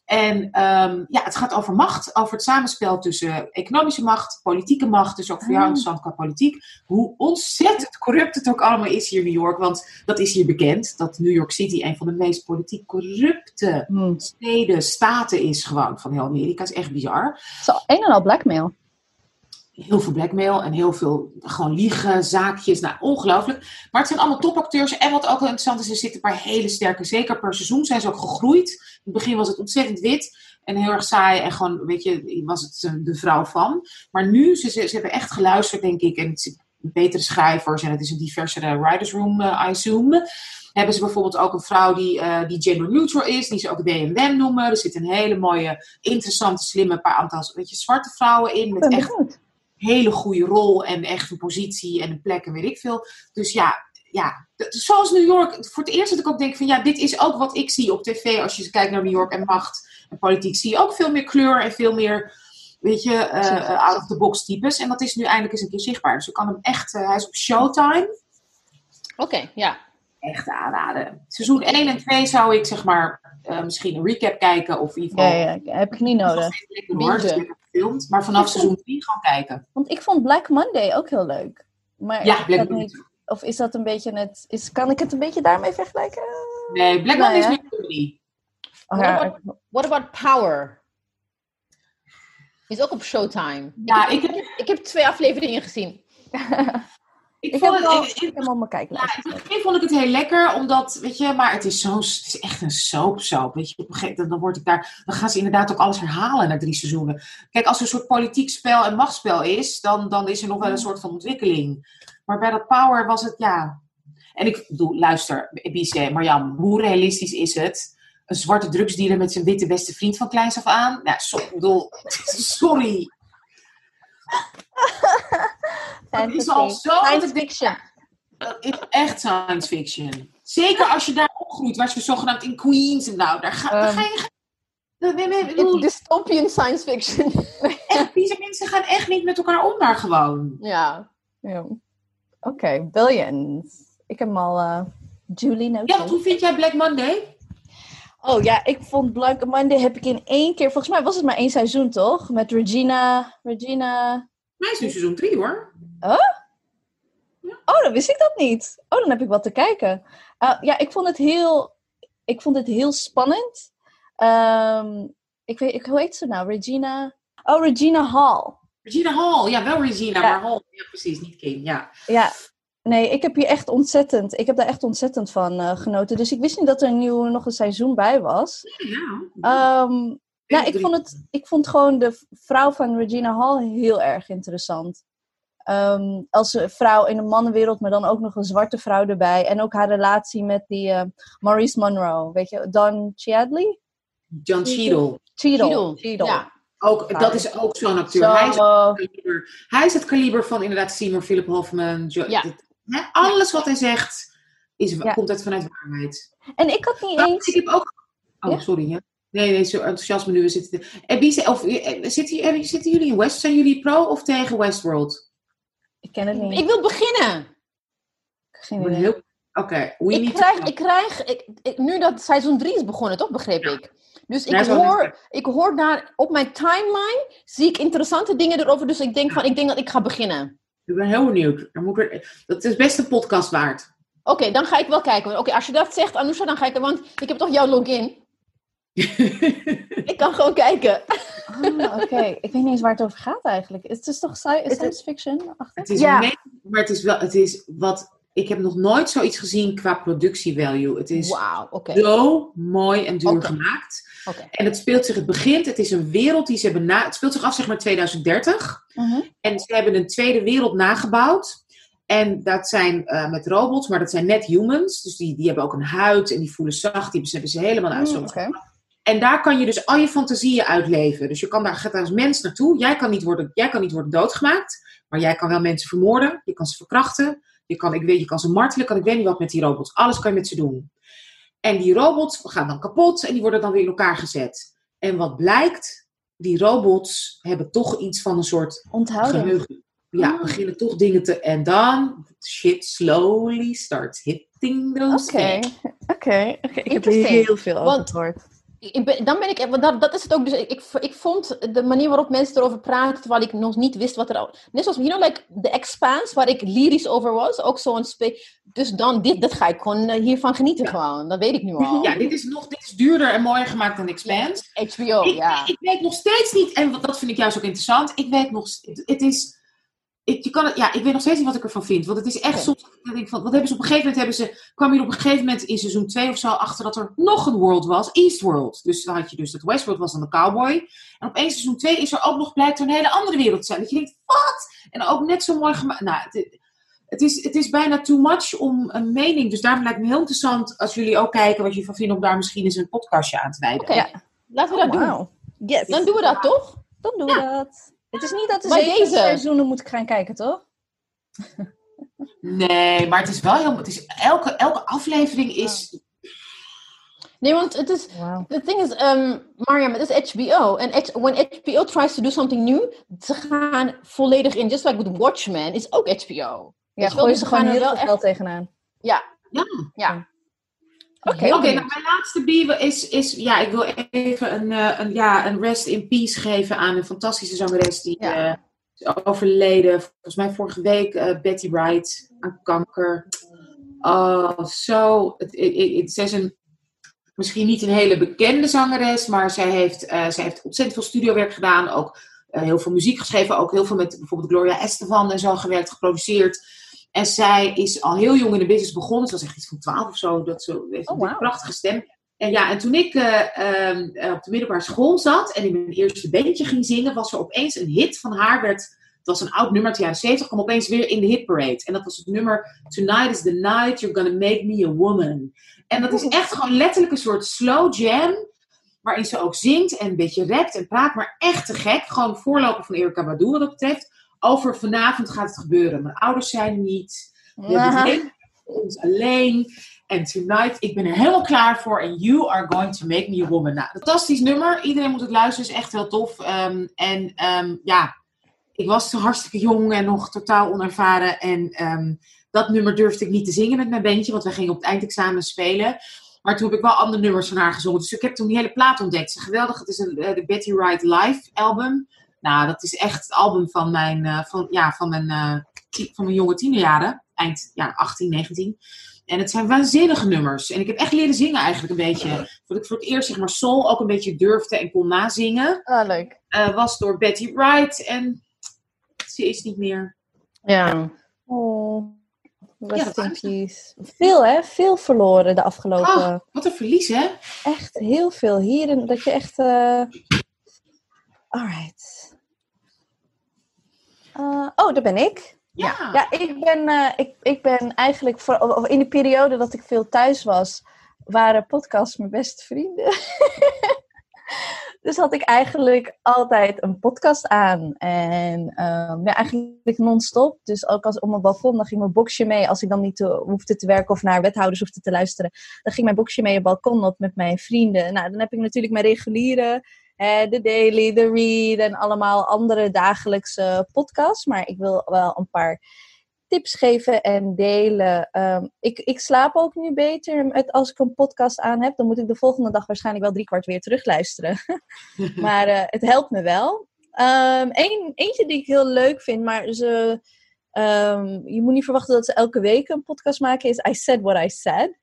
En um, ja, het gaat over macht, over het samenspel tussen economische macht, politieke macht, dus ook voor jou Ah. interessant qua politiek. Hoe ontzettend corrupt het ook allemaal is hier in New York, want dat is hier bekend, dat New York City een van de meest politiek corrupte Hm. steden, staten is gewoon van heel Amerika. is echt bizar. Het is al een en al blackmail. Heel veel blackmail en heel veel gewoon liegen, zaakjes. Nou, ongelooflijk. Maar het zijn allemaal topacteurs. En wat ook wel interessant is, er zitten een paar hele sterke. Zeker per seizoen zijn ze ook gegroeid. In het begin was het ontzettend wit. En heel erg saai. En gewoon, weet je, was het de vrouw van. Maar nu, ze, ze, ze hebben echt geluisterd, denk ik. En het zit betere schrijvers. En het is een diversere writers room, eh, I assume. Hebben ze bijvoorbeeld ook een vrouw die, eh, die gender neutral is. Die ze ook them noemen. Er zitten een hele mooie, interessante, slimme paar aantal weet je, zwarte vrouwen in. Met echt benieuwd. Hele goede rol en echt een positie en een plek en weet ik veel. Dus ja, ja, zoals New York, voor het eerst dat ik ook denk van ja, dit is ook wat ik zie op tv als je kijkt naar New York en macht en politiek. Zie je ook veel meer kleur en veel meer, weet je, eh, eh, out of the box types. En dat is nu eindelijk eens een keer zichtbaar. Dus ik kan hem echt, eh, hij is op Showtime, Oké, ja. echt aanraden. Seizoen 1 en 2 zou ik zeg maar eh, misschien een recap kijken of in ieder geval... Ja, ja, heb ik niet nodig. Lekker gefilmd. Maar vanaf seizoen 3 gewoon kijken. Want ik vond Black Monday ook heel leuk. Maar Ja, Black Monday. niet, of is dat een beetje het. Is, kan ik het een beetje daarmee vergelijken? Nee, Black Nou Monday is ja. meer comedy. Oh, What ja, about, what about Power? Is ook op Showtime. Ja, ik heb, Ik heb twee afleveringen gezien. <laughs> ik ik, vond heb het, ik- ik heb hem op mijn kijklijst. Ja, in het begin vond ik het heel lekker, omdat, weet je, maar het is, zo, het is echt een soapsoap, weet je. Op een gegeven moment, dan, word ik daar, dan gaan ze inderdaad ook alles herhalen na drie seizoenen. Kijk, als er een soort politiek spel en machtsspel is, dan, dan is er nog wel een soort van ontwikkeling. Maar bij dat Power was het, ja... En ik bedoel, luister, Bice, Marjam, hoe realistisch is het? Een zwarte drugsdealer met zijn witte beste vriend van kleins af aan? Nou, so, ik bedoel, <laughs> sorry. <laughs> Dat is al zo Science fiction. dat is echt science fiction. Zeker als je daar opgroeit, waar ze zogenaamd in Queens en nou, daar ga, daar ga je. Nee, nee, bedoel, dystopian science fiction. <laughs> echt, deze mensen gaan echt niet met elkaar om daar gewoon. ja. Ja. Oké, Billions. Ik heb hem al. eh, Julie Ja, noted. want hoe vind jij Black Monday? Oh ja, ik vond Black Monday heb ik in één keer. Volgens mij was het maar één seizoen toch? Met Regina. Regina. Mij is nu seizoen 3 hoor. Oh, dan wist ik dat niet. Oh, dan heb ik wat te kijken. Uh, ja, ik vond het heel, ik vond het heel spannend. Um, ik weet, ik, hoe heet ze nou? Regina? Oh, Regina Hall. Regina Hall, ja, wel Regina, Ja. maar Hall. Ja, precies, niet King, ja. Ja, nee, ik heb hier echt ontzettend, ik heb daar echt ontzettend van uh, genoten. Dus ik wist niet dat er nieuw, nog een seizoen bij was. Ja, Um, ja, ik vond, het, ik vond gewoon de vrouw van Regina Hall heel erg interessant. Um, als een vrouw in een mannenwereld, maar dan ook nog een zwarte vrouw erbij. En ook haar relatie met die uh, Maurice Monroe, weet je, Don Chiadley? John Cheadle. Cheadle. Cheadle. Ja. Ook, dat is ook zo'n acteur. Zo, Hij, is het kaliber, hij is het kaliber van inderdaad Seymour Philip Hoffman. Jo Ja. dit, hè, alles wat hij zegt is, Ja. komt uit vanuit waarheid. En ik had niet Nou, eens... Ik heb ook. Oh, Ja? sorry. Ja. Nee, nee, zo enthousiasme nu. We zitten. En wie, of, eh, zitten, jullie- zitten jullie in West? Zijn jullie pro of tegen Westworld? Ik ken het niet. Ik wil beginnen. Geen idee. Oké, we Ik krijg, ik krijg ik, ik- nu dat seizoen 3 is begonnen, toch? Begreep Ja. ik. Dus ik hoor, ik hoor daar op mijn timeline, zie ik interessante dingen erover. Dus ik denk van, ik denk dat ik ga beginnen. Ik ben heel benieuwd. Moet dat is best een podcast waard. Oké, dan ga ik wel kijken. Oké, als je dat zegt, Anousha, dan ga ik er, want ik heb toch jouw login. <laughs> Ik kan gewoon kijken. Ah, Oké, ik weet niet eens waar het over gaat eigenlijk. Het is toch sci- science fiction? Achter? het is Ja. maar het is wel, het is wat, ik heb nog nooit zoiets gezien qua productievalue. Het is Wauw, oké. zo mooi en duur Oké. gemaakt. Oké. En het speelt zich, het begint, het is een wereld die ze hebben na, het speelt zich af zeg maar 2030. Mhm. En ze hebben een tweede wereld nagebouwd. En dat zijn uh, met robots, maar dat zijn net humans. Dus die, die hebben ook een huid en die voelen zacht. Die hebben ze helemaal uit. Mm, okay. En daar kan je dus al je fantasieën uitleven. Dus je kan daar, gaat als mens naartoe. Jij kan, niet worden, jij kan niet worden doodgemaakt. Maar jij kan wel mensen vermoorden. Je kan ze verkrachten. Je kan, ik weet, je kan ze martelen. Kan, ik weet niet wat met die robots. Alles kan je met ze doen. En die robots gaan dan kapot. En die worden dan weer in elkaar gezet. En wat blijkt, die robots hebben toch iets van een soort Onthouden. geheugen. Ja, Ah. beginnen toch dingen te... En dan, shit slowly starts hitting those Oké, oké. oké. Ik heb heel veel over gehoord. Ik ben, dan ben ik, want dat, dat is het ook. Dus ik, ik, ik vond de manier waarop mensen erover praten, terwijl ik nog niet wist wat er. al- Net zoals, you know, like The Expanse, waar ik lyrisch over was, ook zo'n spe. Dus dan, dit, dit ga ik gewoon eh, hiervan genieten, gewoon. Dat weet ik nu <laughs> al. Ja, dit is nog dit is duurder en mooier gemaakt dan Expanse. HBO, ik, ja. ik weet nog steeds niet, en dat vind ik juist ook interessant, ik weet nog, het is, ik, je kan het, ja, ik weet nog steeds niet wat ik ervan vind. Want het is echt soms, dat ik denk van, wat hebben ze op een gegeven moment, hebben ze, kwam hier op een gegeven moment in seizoen 2 of zo achter dat er nog een world was, Eastworld. Dus dan had je dus, dat Westworld was dan de cowboy. En opeens seizoen 2 is er ook nog, blijkt er een hele andere wereld te zijn. Dat je denkt, wat? En ook net zo mooi gemaakt. Nou, het, het is, het is bijna too much om een mening. Dus daarom lijkt me heel interessant als jullie ook kijken wat je van vinden om daar misschien eens een podcastje aan te wijden. Oké, Ja. laten we dat doen. Wauw. Yes. Dan doen we dat toch? Dan doen we dat. Het is niet dat we Maar zeven deze- seizoenen moeten gaan kijken, toch? Nee, maar het is wel heel. Het is, elke, elke aflevering is. Nee, want het is. Wauw. The thing is, um, Mariam, het is HBO. En when HBO tries to do something new, ze gaan volledig in. Just like with Watchmen, is ook HBO. Ja, dus ze ze gewoon gaan er heel wel veel geld tegenaan. Ja, Ja. ja. Oké. Nou, mijn laatste bier is, is. Ja, ik wil even een, eh, een, ja, een rest in peace geven aan een fantastische zangeres die Ja. eh, is overleden. Volgens mij vorige week uh, Betty Wright aan kanker. Oh, zo. Het, is een, misschien niet een hele bekende zangeres, maar zij heeft, zij heeft ontzettend veel studiowerk gedaan. Ook heel veel muziek geschreven. Ook heel veel met bijvoorbeeld Gloria Estefan en zo gewerkt, geproduceerd. En zij is al heel jong in de business begonnen. Ze was echt iets van 12 of zo. Dat ze heeft Oh, een prachtige stem. En ja, en toen ik uh, uh, op de middelbare school zat en in mijn eerste bandje ging zingen, was er opeens een hit van haar. Werd, het was een oud nummer uit de jaren 70, kwam opeens weer in de hitparade. En dat was het nummer Tonight is the night you're gonna make me a woman. En dat is echt gewoon letterlijk een soort slow jam, waarin ze ook zingt en een beetje rapt en praat, maar echt te gek. Gewoon voorloper van Erika Badu wat dat betreft. Over vanavond gaat het gebeuren. Mijn ouders zijn niet. We hebben ons alleen. En tonight, ik ben er helemaal klaar voor. En you are going to make me a woman. Nou, fantastisch nummer. Iedereen moet het luisteren. Is echt heel tof. Um, en um, ja, ik was hartstikke jong en nog totaal onervaren. En um, dat nummer durfde ik niet te zingen met mijn bandje. Want we gingen op het eindexamen spelen. Maar toen heb ik wel andere nummers van haar gezongen. Dus ik heb toen die hele plaat ontdekt. Is geweldig. Het is een, uh, de Betty Wright live album. Nou, dat is echt het album van mijn, uh, van, ja, van mijn, uh, van mijn jonge tienerjaren. Eind ja, 18, 19. En het zijn waanzinnige nummers. En ik heb echt leren zingen eigenlijk een beetje. Voordat ik voor het eerst zeg maar soul ook een beetje durfde en kon nazingen. Ah, leuk. Uh, was door Betty Wright. En ze is niet meer. Ja. Oh. Rest Ja, in peace. Veel hè? Veel verloren de afgelopen... Oh, wat een verlies hè? Echt heel veel. Hier dat je echt... Uh... Alright. Uh, oh, daar ben ik. Ja. Ja, ik ben, uh, ik, ik ben eigenlijk voor, in de periode dat ik veel thuis was, waren podcasts mijn beste vrienden. <laughs> dus had ik eigenlijk altijd een podcast aan. En um, ja, eigenlijk non-stop. Dus ook als op mijn balkon, dan ging mijn boxje mee. Als ik dan niet te, hoefde te werken of naar wethouders hoefde te luisteren. Dan ging mijn boxje mee het balkon op met mijn vrienden. Nou, dan heb ik natuurlijk mijn reguliere de Daily, The Read en allemaal andere dagelijkse podcasts. Maar ik wil wel een paar tips geven en delen. Um, ik, ik slaap ook nu beter met, als ik een podcast aan heb. Dan moet ik de volgende dag waarschijnlijk wel driekwart weer terugluisteren. <laughs> maar uh, het helpt me wel. Um, een, eentje die ik heel leuk vind, maar ze, um, je moet niet verwachten dat ze elke week een podcast maken, is I Said What I Said.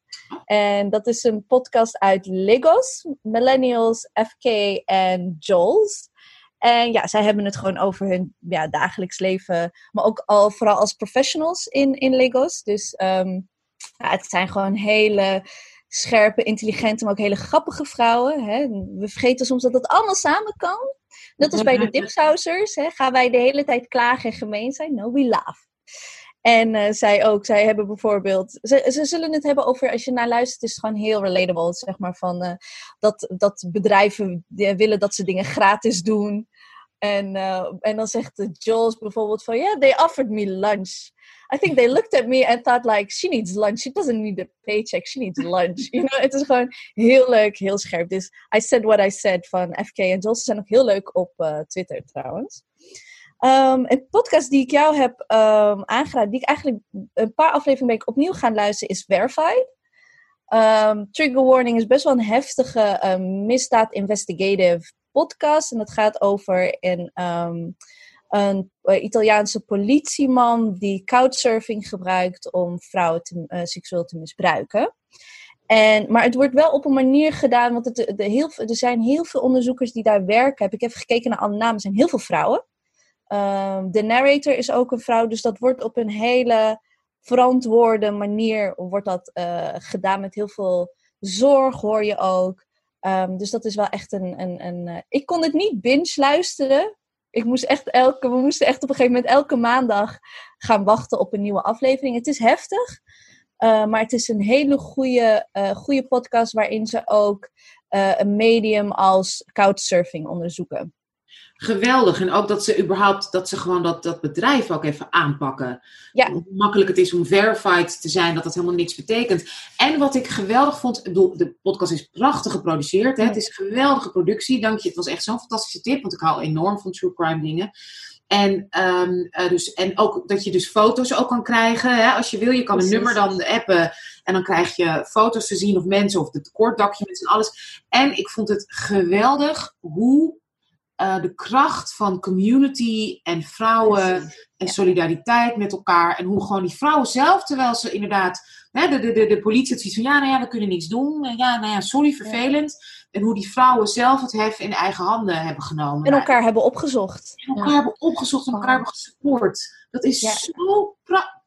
En dat is een podcast uit Lagos, Millennials, FK en Joels. En ja, zij hebben het gewoon over hun ja, dagelijks leven, maar ook al vooral als professionals in, in Lagos. Dus um, ja, het zijn gewoon hele scherpe, intelligente, maar ook hele grappige vrouwen. Hè. We vergeten soms dat het allemaal samen kan. Net als bij de <laughs> dipsausers, hè, gaan wij de hele tijd klagen en gemeen zijn. No, we laugh. En uh, zij ook, zij hebben bijvoorbeeld, ze, ze zullen het hebben over, als je naar luistert, is het gewoon heel relatable, zeg maar, van uh, dat, dat bedrijven willen dat ze dingen gratis doen. En, en dan zegt de Jules bijvoorbeeld van, yeah, they offered me lunch. I think they looked at me and thought like, she needs lunch. She doesn't need a paycheck. She needs lunch. <laughs> You know, het is gewoon heel leuk, heel scherp. Dus I said what I said van FK en Jules zijn ook heel leuk op Twitter trouwens. Um, een podcast die ik jou heb um, aangeraden, die ik eigenlijk een paar afleveringen ben ik opnieuw gaan luisteren, is Verified. Um, Trigger Warning is best wel een heftige um, misdaad investigative podcast. En dat gaat over een, een uh, Italiaanse politieman die couchsurfing gebruikt om vrouwen te, uh, seksueel te misbruiken. En, maar het wordt wel op een manier gedaan, want het, heel, er zijn heel veel onderzoekers die daar werken. Heb ik even gekeken naar alle namen, er zijn heel veel vrouwen. Um, de narrator is ook een vrouw, dus dat wordt op een hele verantwoorde manier wordt dat uh, gedaan met heel veel zorg, hoor je ook. Um, dus dat is wel echt een. een, een uh, ik kon het niet binge luisteren. Ik moest echt elke, we moesten echt op een gegeven moment elke maandag gaan wachten op een nieuwe aflevering. Het is heftig, uh, maar het is een hele goede, goede podcast waarin ze ook een medium als couchsurfing onderzoeken geweldig. En ook dat ze überhaupt, dat ze gewoon dat, dat bedrijf ook even aanpakken. Ja. Hoe makkelijk het is om verified te zijn, dat dat helemaal niks betekent. En wat ik geweldig vond, ik bedoel, de podcast is prachtig geproduceerd. Hè? Het is een geweldige productie, dank je. Het was echt zo'n fantastische tip, want ik hou enorm van true crime dingen. En, um, uh, dus, en ook dat je dus foto's ook kan krijgen. Hè? Als je wil, je kan Precies. een nummer dan appen. En dan krijg je foto's te zien of mensen of de documents en alles. En ik vond het geweldig hoe uh, de kracht van community en vrouwen Precies. en solidariteit met elkaar. En hoe gewoon die vrouwen zelf, terwijl ze inderdaad, hè, de, de, de, de politie zoiets van, ja, nou ja, we kunnen niks doen. Ja, nou ja, sorry, vervelend. Ja. En hoe die vrouwen zelf het hef in eigen handen hebben genomen. En elkaar hebben opgezocht. En elkaar ja. hebben opgezocht en elkaar oh. hebben gesupport. Dat is ja. zo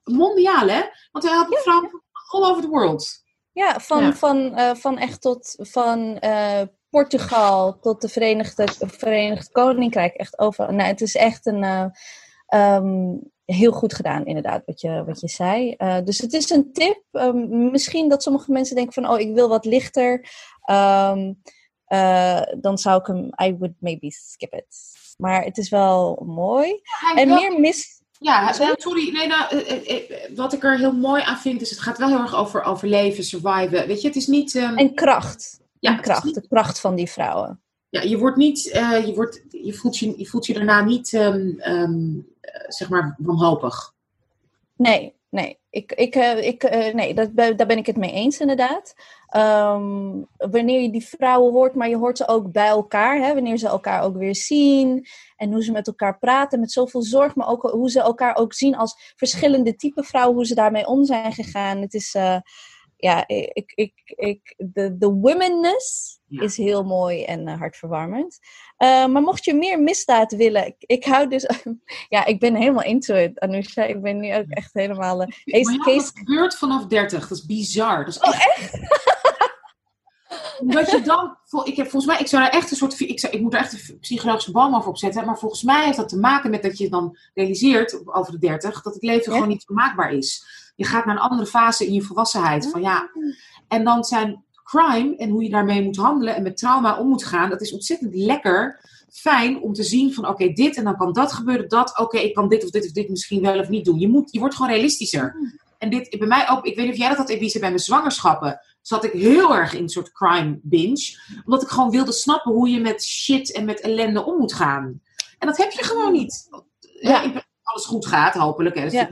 mondiaal, hè? Want hij helpt vrouwen all over the world. Ja, van. Van, uh, van echt tot van uh, Portugal tot de Verenigde, Verenigd Koninkrijk. Echt over. Nou, het is echt een. Uh, um, heel goed gedaan, inderdaad, wat je, wat je zei. Uh, dus het is een tip. Um, misschien dat sommige mensen denken van, oh, ik wil wat lichter. Um, uh, dan zou ik hem, I would maybe skip it. Maar het is wel mooi. Ja, en meer mis... Ja, sorry. sorry. Nee, nou, wat ik er heel mooi aan vind, is het gaat wel heel erg over overleven, surviven. Weet je, het is niet... Um... En kracht. Ja, kracht. Niet... De kracht van die vrouwen. Ja, je wordt niet, uh, je, wordt, je, voelt je, je voelt je daarna niet, um, um, zeg maar, wanhopig. Nee, nee. Ik, ik, uh, ik, uh, nee dat, daar ben ik het mee eens inderdaad. Um, wanneer je die vrouwen hoort, maar je hoort ze ook bij elkaar. Hè, wanneer ze elkaar ook weer zien. En hoe ze met elkaar praten met zoveel zorg. Maar ook hoe ze elkaar ook zien als verschillende type vrouwen. Hoe ze daarmee om zijn gegaan. Het is... Ja, ik, ik, ik, de, de womenness ja. is heel mooi en uh, hartverwarmend. Uh, maar mocht je meer misdaad willen, ik, ik hou dus, <laughs> ja, ik ben helemaal into it, Anousha. Ik ben nu ook echt helemaal. Uh, ja, dat gebeurt vanaf 30, dat is bizar. Dat is echt... Oh, echt? <laughs> Je dan, ik heb volgens mij, ik zou daar echt een soort, ik, zou, ik moet er echt een psychologische bal over opzetten, maar volgens mij heeft dat te maken met dat je dan realiseert over de 30 dat het leven ja? gewoon niet vermaakbaar is. Je gaat naar een andere fase in je volwassenheid. Van ja, en dan zijn crime en hoe je daarmee moet handelen en met trauma om moet gaan, dat is ontzettend lekker, fijn om te zien van oké, okay, dit en dan kan dat gebeuren, dat, oké, okay, ik kan dit of dit of dit misschien wel of niet doen. Je, moet, je wordt gewoon realistischer. En dit, bij mij ook, ik weet niet of jij dat had, Elise, bij mijn zwangerschappen zat ik heel erg in een soort crime binge. Omdat ik gewoon wilde snappen hoe je met shit en met ellende om moet gaan. En dat heb je gewoon niet. Ja. Ja, alles goed gaat, hopelijk. Hè. Ja.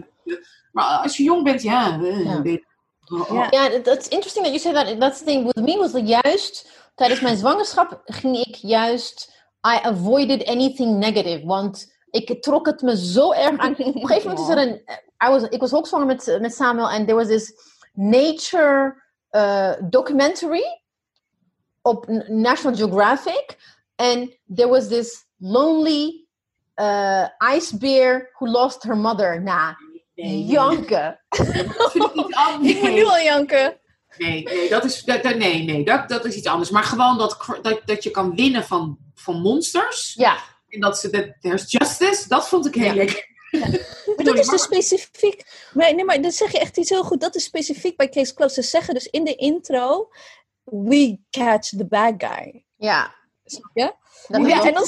Maar als je jong bent, ja. ja. Ja, yeah, that's interesting that you say that. That's the thing with me was dat juist tijdens mijn zwangerschap ging ik juist, I avoided anything negative, want ik trok het me zo erg aan. Op een gegeven moment is er een, I was, ik was ook zwanger met, met Samuel en there was this nature uh, documentary op National Geographic and there was this lonely uh, ice bear who lost her mother. Nah, Nee, janken. <laughs> Nee. Ik moet nu al janken. Nee, nee, dat is, dat, nee, nee dat, dat is iets anders. Maar gewoon dat, dat, dat je kan winnen van, van monsters. Ja. En dat ze, dat, there's justice, dat vond ik heel ja. lekker. Ja. Maar dat is dus specifiek. Maar, nee, maar dat zeg je echt iets heel goed. Dat is specifiek bij Case Close. Ze zeggen dus in de intro: We catch the bad guy. Ja. Ja? ja en dan,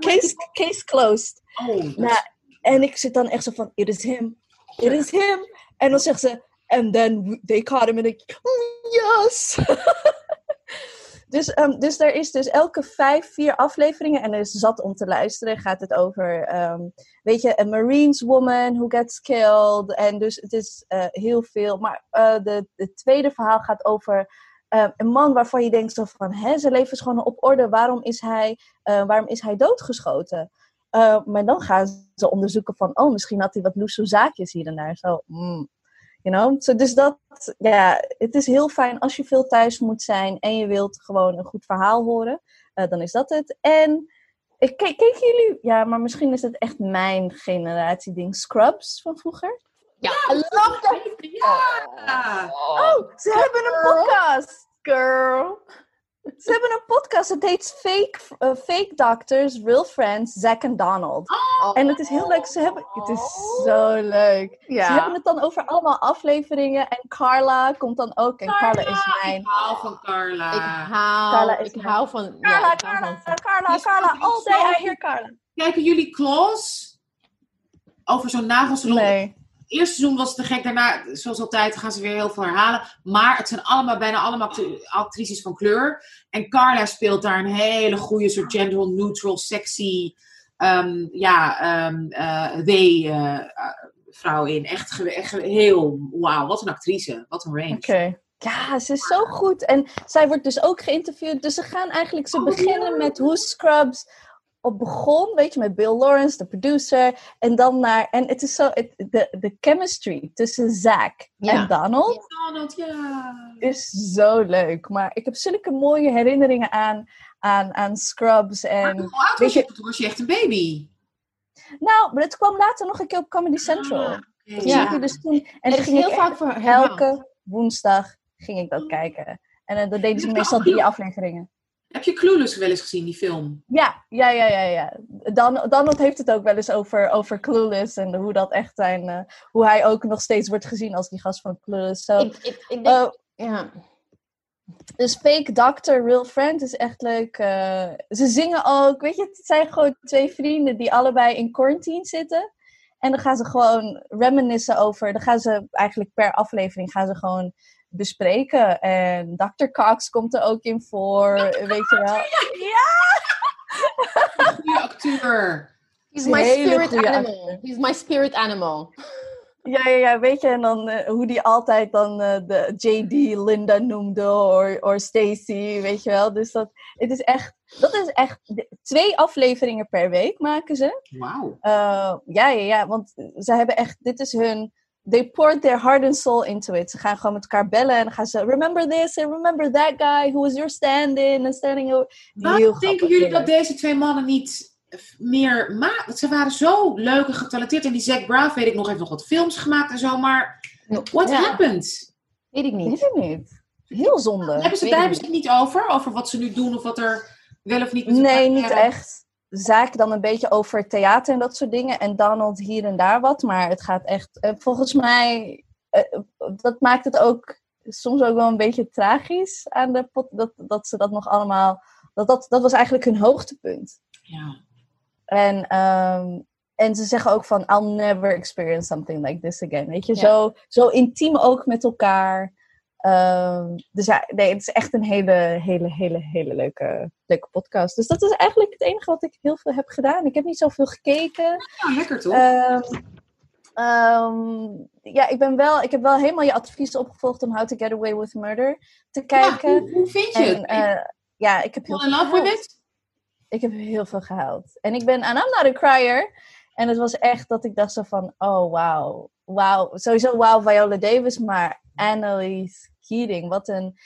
Case, case closed. Oh, dat- Nou, en ik zit dan echt zo van, it is him. It is him. En dan zegt ze, and then they caught him. En ik, "Mm, yes. <laughs> dus, ehm, dus er is dus elke vijf, vier afleveringen, en er is zat om te luisteren, gaat het over, ehm, weet je, a Marines woman who gets killed. En dus het is eh, heel veel. Maar eh, de, het tweede verhaal gaat over eh, een man waarvan je denkt zo van, hè, zijn leven is gewoon op orde. Waarom is hij, eh, waarom is hij doodgeschoten? Uh, maar dan gaan ze onderzoeken van, oh, misschien had hij wat loese zaakjes hier en daar. Zo, mm, you know? So, dus dat, ja, het is heel fijn als je veel thuis moet zijn en je wilt gewoon een goed verhaal horen. Uh, dan is dat het. En ik ke- keken jullie, ja, maar misschien is het echt mijn generatie ding, Scrubs van vroeger. Ja, I love that. Ja. Oh, ze hebben een podcast, girl. Ze hebben een podcast, het heet Fake, uh, Fake Doctors, Real Friends, Zack en Donald. En het is heel leuk, ze hebben, het is zo leuk. Ze hebben het dan over allemaal afleveringen en Carla komt dan ook. En Carla, is mijn... Ik hou van Carla. Ik hou, Carla is ik mijn- hou van... Carla, ja, Carla, van- Carla, Carla, all day I hear Carla. Kijken jullie Klaus? Over zo'n nagelsalon. Nee. Het eerste seizoen was te gek. Daarna, zoals altijd, gaan ze weer heel veel herhalen. Maar het zijn allemaal, bijna allemaal actrices van kleur. En Carla speelt daar een hele goede soort gender neutral, sexy, ehm, ja, ehm eh, they, eh, vrouw in. Echt, echt heel, wauw, wat een actrice. Wat een range. Oké. Ja, ze is zo goed. En zij wordt dus ook geïnterviewd. Dus ze gaan eigenlijk, ze Oh, beginnen met hoe Scrubs op begon, weet je, met Bill Lawrence, de producer. En dan naar, en het is zo, het, de, de chemistry tussen Zack Ja. en Donald Donald, ja. is zo leuk. Maar ik heb zulke mooie herinneringen aan, aan, aan Scrubs. Maar En, hoe oud weet was je? Toen was je echt een baby. nou, maar het kwam later nog een keer op Comedy Central. Ah, Dat oké. Ja. dus toen. En Het ging heel ik vaak voor elke woensdag ging ik dat kijken. En eh, dan deden ze Ja, meestal drie heel- afleveringen. Heb je Clueless wel eens gezien, die film? Ja, ja, ja, ja, ja. Dan, Donald heeft het ook wel eens over, over Clueless en hoe dat echt zijn, eh, hoe hij ook nog steeds wordt gezien als die gast van Clueless. So, Ik, ik, ik denk, eh, ja. dus Fake Doctor, Real Friend is echt leuk. eh, ze zingen ook, weet je, het zijn gewoon twee vrienden die allebei in quarantine zitten. En dan gaan ze gewoon reminiscen over, dan gaan ze eigenlijk per aflevering gaan ze gewoon bespreken. En Dr. Cox komt er ook in voor, weet je wel. Goede acteur. He's my spirit animal. acteur. He's my spirit animal. Ja, ja, ja, weet je, en dan eh, hoe die altijd dan eh, de JD Linda noemde, of of Stacy, weet je wel. Dus dat, het is echt, dat is echt, twee afleveringen per week maken ze. Wauw. Eh, ja, ja, ja, want ze hebben echt, dit is hun, they poured their heart and soul into it. Ze gaan gewoon met elkaar bellen en dan gaan ze, remember this and remember that guy who was your stand-in and standing over. Waarom denken grappig, jullie dat deze twee mannen niet meer maken? Ze waren zo leuk en getalenteerd. En die Zac Braff, weet ik nog, heeft nog wat films gemaakt en zo. Maar what Ja. happened? Weet ik Weet niet. ik niet. Heel zonde. Hebben ze, weet daar hebben ze het niet over? Over wat ze nu doen of wat er wel of niet met Nee, niet hebben? echt. Zaak dan een beetje over theater en dat soort dingen. En Donald hier en daar wat. Maar het gaat echt, eh, volgens mij, eh, dat maakt het ook soms ook wel een beetje tragisch aan de pot. Dat, dat ze dat nog allemaal, dat, dat, dat was eigenlijk hun hoogtepunt. Ja. En, ehm, en ze zeggen ook van, I'll never experience something like this again. Weet je, Ja. zo, zo intiem ook met elkaar. Ehm, dus ja, nee, het is echt een hele, hele, hele, hele leuke, leuke podcast. Dus dat is eigenlijk het enige wat ik heel veel heb gedaan. Ik heb niet zoveel gekeken. Nou, lekker toch? Ehm, ehm, ja, ik, ben wel, ik heb wel helemaal je advies opgevolgd om How to Get Away with Murder te Ja, kijken. hoe, hoe vind je het? eh, ja, ik heb heel in veel love with gehuild. it? Ik heb heel veel gehuild. En ik ben, en I'm not a crier. En het was echt dat ik dacht zo van, oh wauw. Wauw, sowieso wauw Viola Davis, maar Annalise Keating, wat een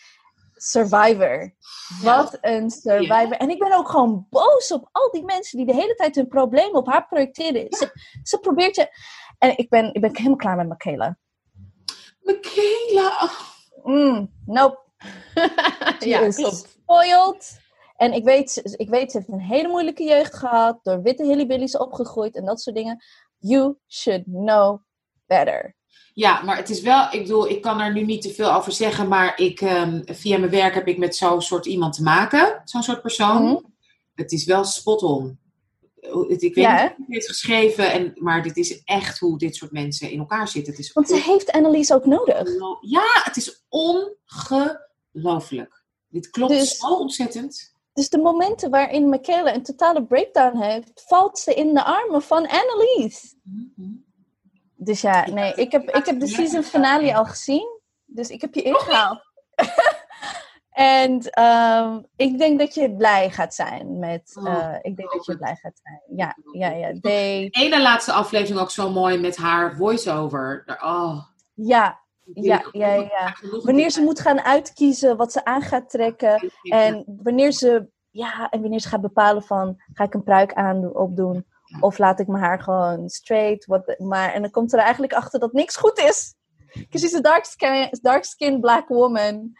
survivor. Wat een survivor. En ik ben ook gewoon boos op al die mensen die de hele tijd hun problemen op haar projecteren. Ze, ze probeert je... En ik ben, ik ben helemaal klaar met Michaela. Michaela. Mm, nope. <laughs> Ja, is klopt. spoiled. En ik weet, ik weet, ze heeft een hele moeilijke jeugd gehad. Door witte hillybillies opgegroeid en dat soort dingen. You should know better. Ja, maar het is wel, ik bedoel, ik kan er nu niet te veel over zeggen, maar ik, ehm, via mijn werk heb ik met zo'n soort iemand te maken, zo'n soort persoon. Mhm. het is wel spot on. Ik weet Ja, niet wie het heeft geschreven, en, maar dit is echt hoe dit soort mensen in elkaar zitten. Het is Want ze heeft Annelies ook nodig. Ja, het is ongelooflijk. Dit klopt Dus- zo ontzettend. Dus de momenten waarin Michaela een totale breakdown heeft, valt ze in de armen van Annelies. Dus ja, nee, ik heb, ik heb de season finale al gezien. Dus ik heb je ingehaald. <laughs> en ehm, ik denk dat je blij gaat zijn met. Oh, eh, ik denk dat je blij gaat zijn. Ja, ja, ja. De ene laatste aflevering ook zo mooi met haar voice-over. Oh, ja, Ja, ja, ja. Wanneer ze moet gaan uitkiezen wat ze aan gaat trekken. En wanneer ze, ja, en wanneer ze gaat bepalen van, ga ik een pruik aan opdoen? Of laat ik mijn haar gewoon straight? Wat, maar, en dan komt ze er eigenlijk achter dat niks goed is. Because she's a dark skin, black woman.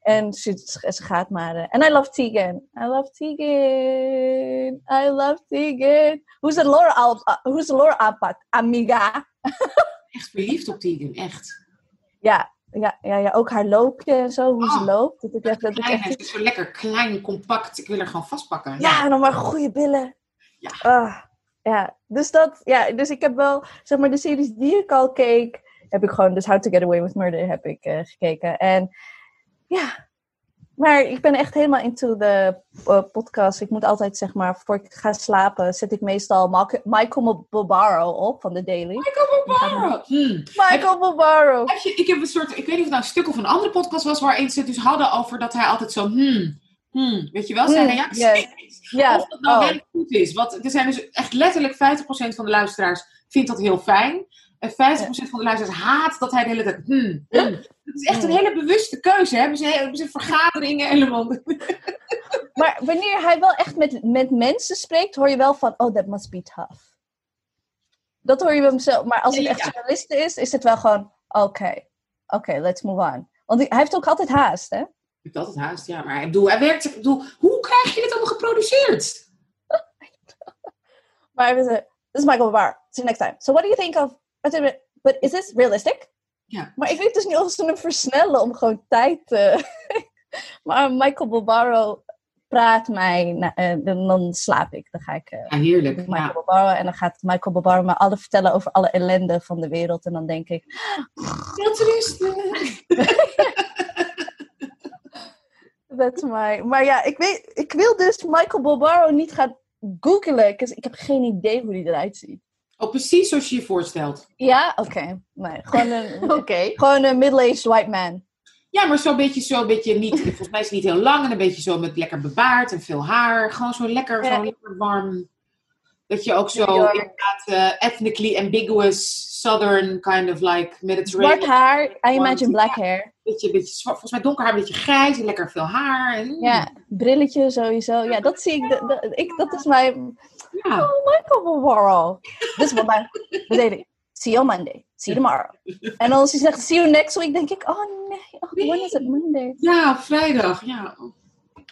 En ze, ze gaat maar. eh, En I love Tegan. I love Tegan. I love Tegan. Who's the Laura, Al, uh? Amiga. <laughs> echt verliefd op Tegan, echt. Ja, ja, ja, ja, ook haar loopje en zo, hoe ze Oh. loopt. Dat ik echt, dat ik echt het is zo lekker klein, compact. Ik wil er gewoon vastpakken. Ja, en dan maar goede billen. Ja. Ah, ja. Dus dat, ja, dus ik heb wel, zeg maar, de series die ik al keek, heb ik gewoon, dus How to Get Away with Murder heb ik eh, gekeken. En ja, maar ik ben echt helemaal into de eh, podcast. Ik moet altijd, zeg maar, voor ik ga slapen, zet ik meestal Michael Barbaro op van The Daily. Michael Barbaro. Hmm. Michael Barbaro. Ik heb een soort, ik weet niet of het nou een stuk of een andere podcast was, waarin ze het dus hadden over dat hij altijd zo, hmm, hmm, weet je wel, zijn Hmm, reactie. yes. Of dat nou oh. wel goed is. Want er zijn dus echt letterlijk 50% van de luisteraars vindt dat heel fijn. En 50% van de luisteraars haat dat hij de hele tijd, hmm, hmm. Het is echt een Hmm. hele bewuste keuze. Hè? Hebben ze, hebben ze vergaderingen helemaal. <laughs> Maar wanneer hij wel echt met, met mensen spreekt, hoor je wel van, oh, that must be tough. Dat hoor je bij hemzelf. Maar als het echt journalisten is, is het wel gewoon, oké, oké, let's move on. Want hij hij heeft ook altijd haast, hè? Ik had het haast, ja. Maar ik bedoel, hij werkt, ik bedoel, hoe krijg je dit allemaal geproduceerd? <laughs> Maar we zeggen, this is Michael Barr. See you next time. So what do you think of, minute, but is this realistic? Ja. Maar ik weet dus niet of ze hem versnellen om gewoon tijd te... <laughs> maar Michael Barbaro praat mij, na- eh, dan dan slaap ik. Dan ga ik... eh, Ja, heerlijk. Michael Ja. Barbaro. En dan gaat Michael Barbaro me alle vertellen over alle ellende van de wereld. En dan denk ik, Veel te rustig. That's my... Maar ja, ik, weet, ik wil dus Michael Barbaro niet gaan googlen. 'cause ik heb geen idee hoe die eruit ziet. Oh, precies zoals je je voorstelt. Ja? Oké. Nee, gewoon een, <laughs> Oké. gewoon een middle-aged white man. Ja, maar zo'n beetje, zo'n beetje niet, volgens mij is het niet heel lang en een beetje zo met lekker bebaard en veel haar. Gewoon zo lekker, Ja. zo lekker warm. Dat je ook zo inderdaad eh, ethnically ambiguous, southern kind of like Mediterranean. Zwart haar, I imagine black hair. Beetje, beetje zwart, volgens mij donker haar, een beetje grijs en lekker veel haar. En, Ja, brilletje sowieso. Ja, dat zie ik. Dat, dat, ik, dat is mijn... ja. Oh, Michael. This is my... The daily. See you on Monday. See you tomorrow. En als hij zegt, see you next week, denk ik, oh nee, oh, when is it Monday? Ja, vrijdag. Ja.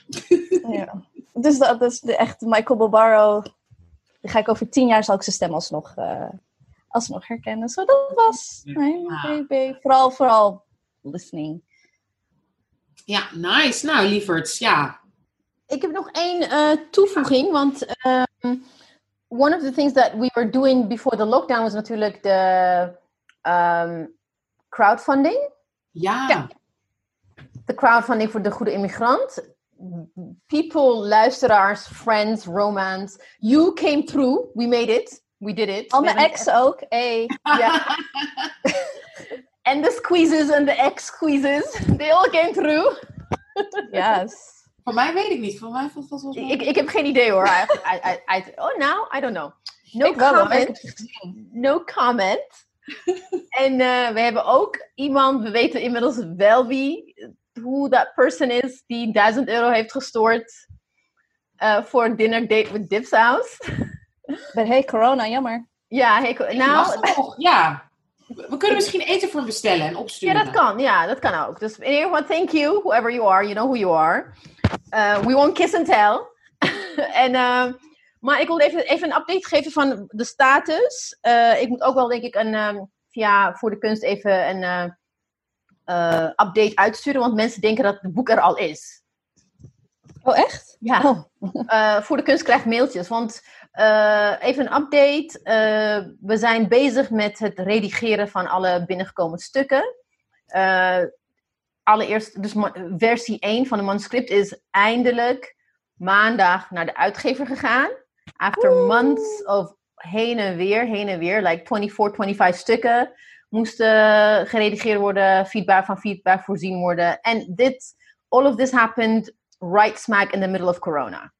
<laughs> Ja. Dus dat is de echte Michael Barbaro. Die ga ik over tien jaar zal ik zijn stem alsnog, eh alsnog herkennen. Zo, dat was mijn Ja. baby. Vooral, vooral listening. ja, nice. Nou, lieverds, ja. Ik heb nog één eh, toevoeging, want ehm, one of the things that we were doing before the lockdown was natuurlijk de ehm, crowdfunding. Ja. Ja. De crowdfunding voor de goede immigrant. People, luisteraars, friends, romance. You came through. We made it. We did it. Al mijn ex ook. Hey. Ja. <laughs> <laughs> En de squeezes en de ex-squeezes. They all came through. Yes. Van mij weet ik niet. Van mij valt wel zo. Ik, ik heb geen idee hoor. I, I, I, I- oh, now? I don't know. No Ik comment. het. No comment. en eh, we hebben ook iemand, we weten inmiddels wel wie, hoe dat person is die 1000 euro heeft gestort eh, voor een dinner date with Dipsaus. Maar hey, corona, jammer. ja, hey, Nou? Ja. We kunnen misschien eten voor hem bestellen en ja, opsturen. dat kan. Ja, dat kan ook. Dus in ieder geval, thank you, whoever you are, you know who you are. Uh, we won't kiss and tell. <laughs> en, eh, maar ik wil even, even een update geven van de status. Eh, ik moet ook wel, denk ik, een, ehm, via Voor de Kunst even een eh, eh, update uitsturen. Want mensen denken dat het boek er al is. Oh, echt? Ja. Oh. Eh, voor de kunst krijgt mailtjes. Want eh, even een update. Eh, we zijn bezig met het redigeren van alle binnengekomen stukken. Eh, allereerst, dus versie 1 van de manuscript is eindelijk maandag naar de uitgever gegaan. After months of heen en weer, heen en weer, like 24, 25 stukken moesten geredigeerd worden, feedback van feedback voorzien worden. En dit, all of this happened right smack in the middle of corona.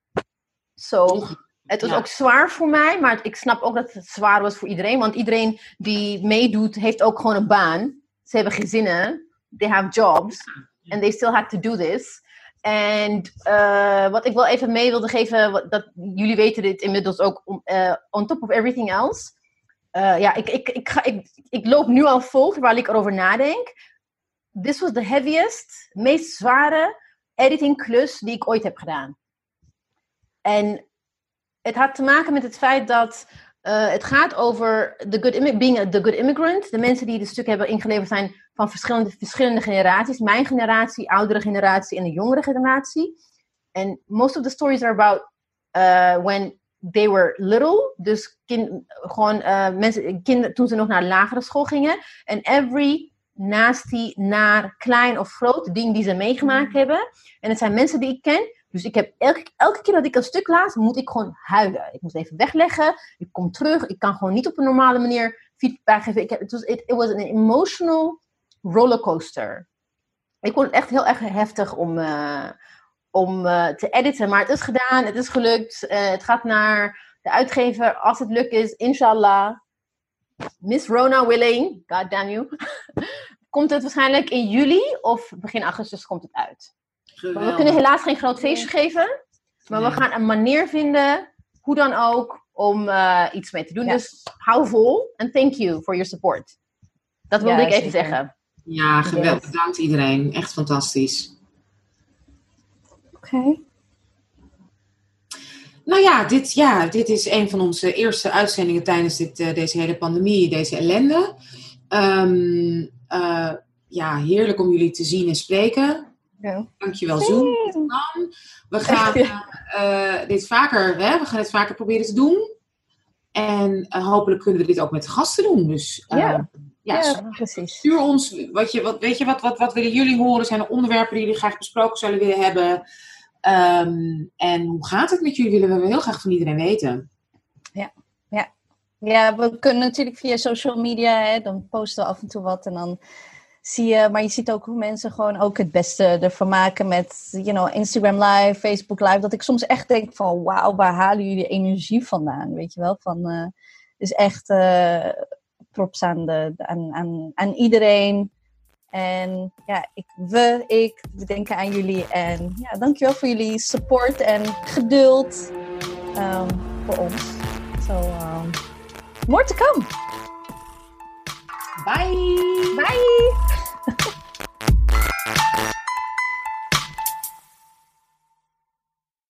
So, het was Ja. ook zwaar voor mij, maar ik snap ook dat het zwaar was voor iedereen. Want iedereen die meedoet, heeft ook gewoon een baan. Ze hebben gezinnen, they have jobs, and they still had to do this. En eh, wat ik wel even mee wilde geven, dat jullie weten dit inmiddels ook, om, eh, on top of everything else. Eh, ja, ik, ik, ik, ga, ik, ik loop nu al vol terwijl ik erover nadenk. This was the heaviest, meest zware editing klus die ik ooit heb gedaan. En het had te maken met het feit dat eh, het gaat over the good being a, the good immigrant. De mensen die het stuk hebben ingeleverd zijn van verschillende, verschillende generaties. Mijn generatie, oudere generatie en de jongere generatie. En most of the stories are about uh, when they were little. Dus kind, gewoon eh, mensen, kinderen toen ze nog naar lagere school gingen. En every nasty, naar, klein of groot ding die ze meegemaakt hebben. En het zijn mensen die ik ken. Dus ik heb elke, elke keer dat ik een stuk laat, moet ik gewoon huilen. Ik moet even wegleggen. Ik kom terug. Ik kan gewoon niet op een normale manier feedback geven. Ik heb, het was it, was an emotional rollercoaster. Ik vond het echt heel erg heftig om, eh, om eh, te editen. Maar het is gedaan. Het is gelukt. Eh, het gaat naar de uitgever. Als het lukt is, inshallah. Miss Rona willing. God damn you. <laughs> komt het waarschijnlijk in juli of begin augustus komt het uit. Maar we kunnen helaas geen groot feestje geven. Maar we gaan een manier vinden, hoe dan ook, om eh, iets mee te doen. Ja. Dus hou vol en thank you for your support. Dat wilde Ja, ik even zeker. zeggen. Ja, geweldig. Yes. Bedankt iedereen. Echt fantastisch. Oké. Nou ja dit, ja, dit is een van onze eerste uitzendingen tijdens dit, eh, deze hele pandemie, deze ellende. Ehm, eh, ja, heerlijk om jullie te zien en spreken. Ja. Dankjewel, Zoom. We <laughs> gaan eh, dit vaker, hè, we gaan het vaker proberen te doen. En eh, hopelijk kunnen we dit ook met gasten doen. Dus eh, Ja. ja, Ja, precies. stuur ons, wat je, wat, weet je, wat, wat, wat willen jullie horen? Zijn er onderwerpen die jullie graag besproken zouden willen hebben? Ehm, en hoe gaat het met jullie? Willen we heel graag van iedereen weten. Ja, we kunnen natuurlijk via social media, hè, dan posten we af en toe wat en dan zie maar je ziet ook hoe mensen gewoon ook het beste ervan maken met, you know, Instagram live, Facebook live, dat ik soms echt denk van, wauw, waar halen jullie energie vandaan, weet je wel? Van, eh dus echt eh, props aan, de, iedereen. En ja, ik, we, ik, we denken aan jullie en ja, dankjewel voor jullie support en geduld ehm, voor ons. So, um, more to come. Bye. Bye. <laughs>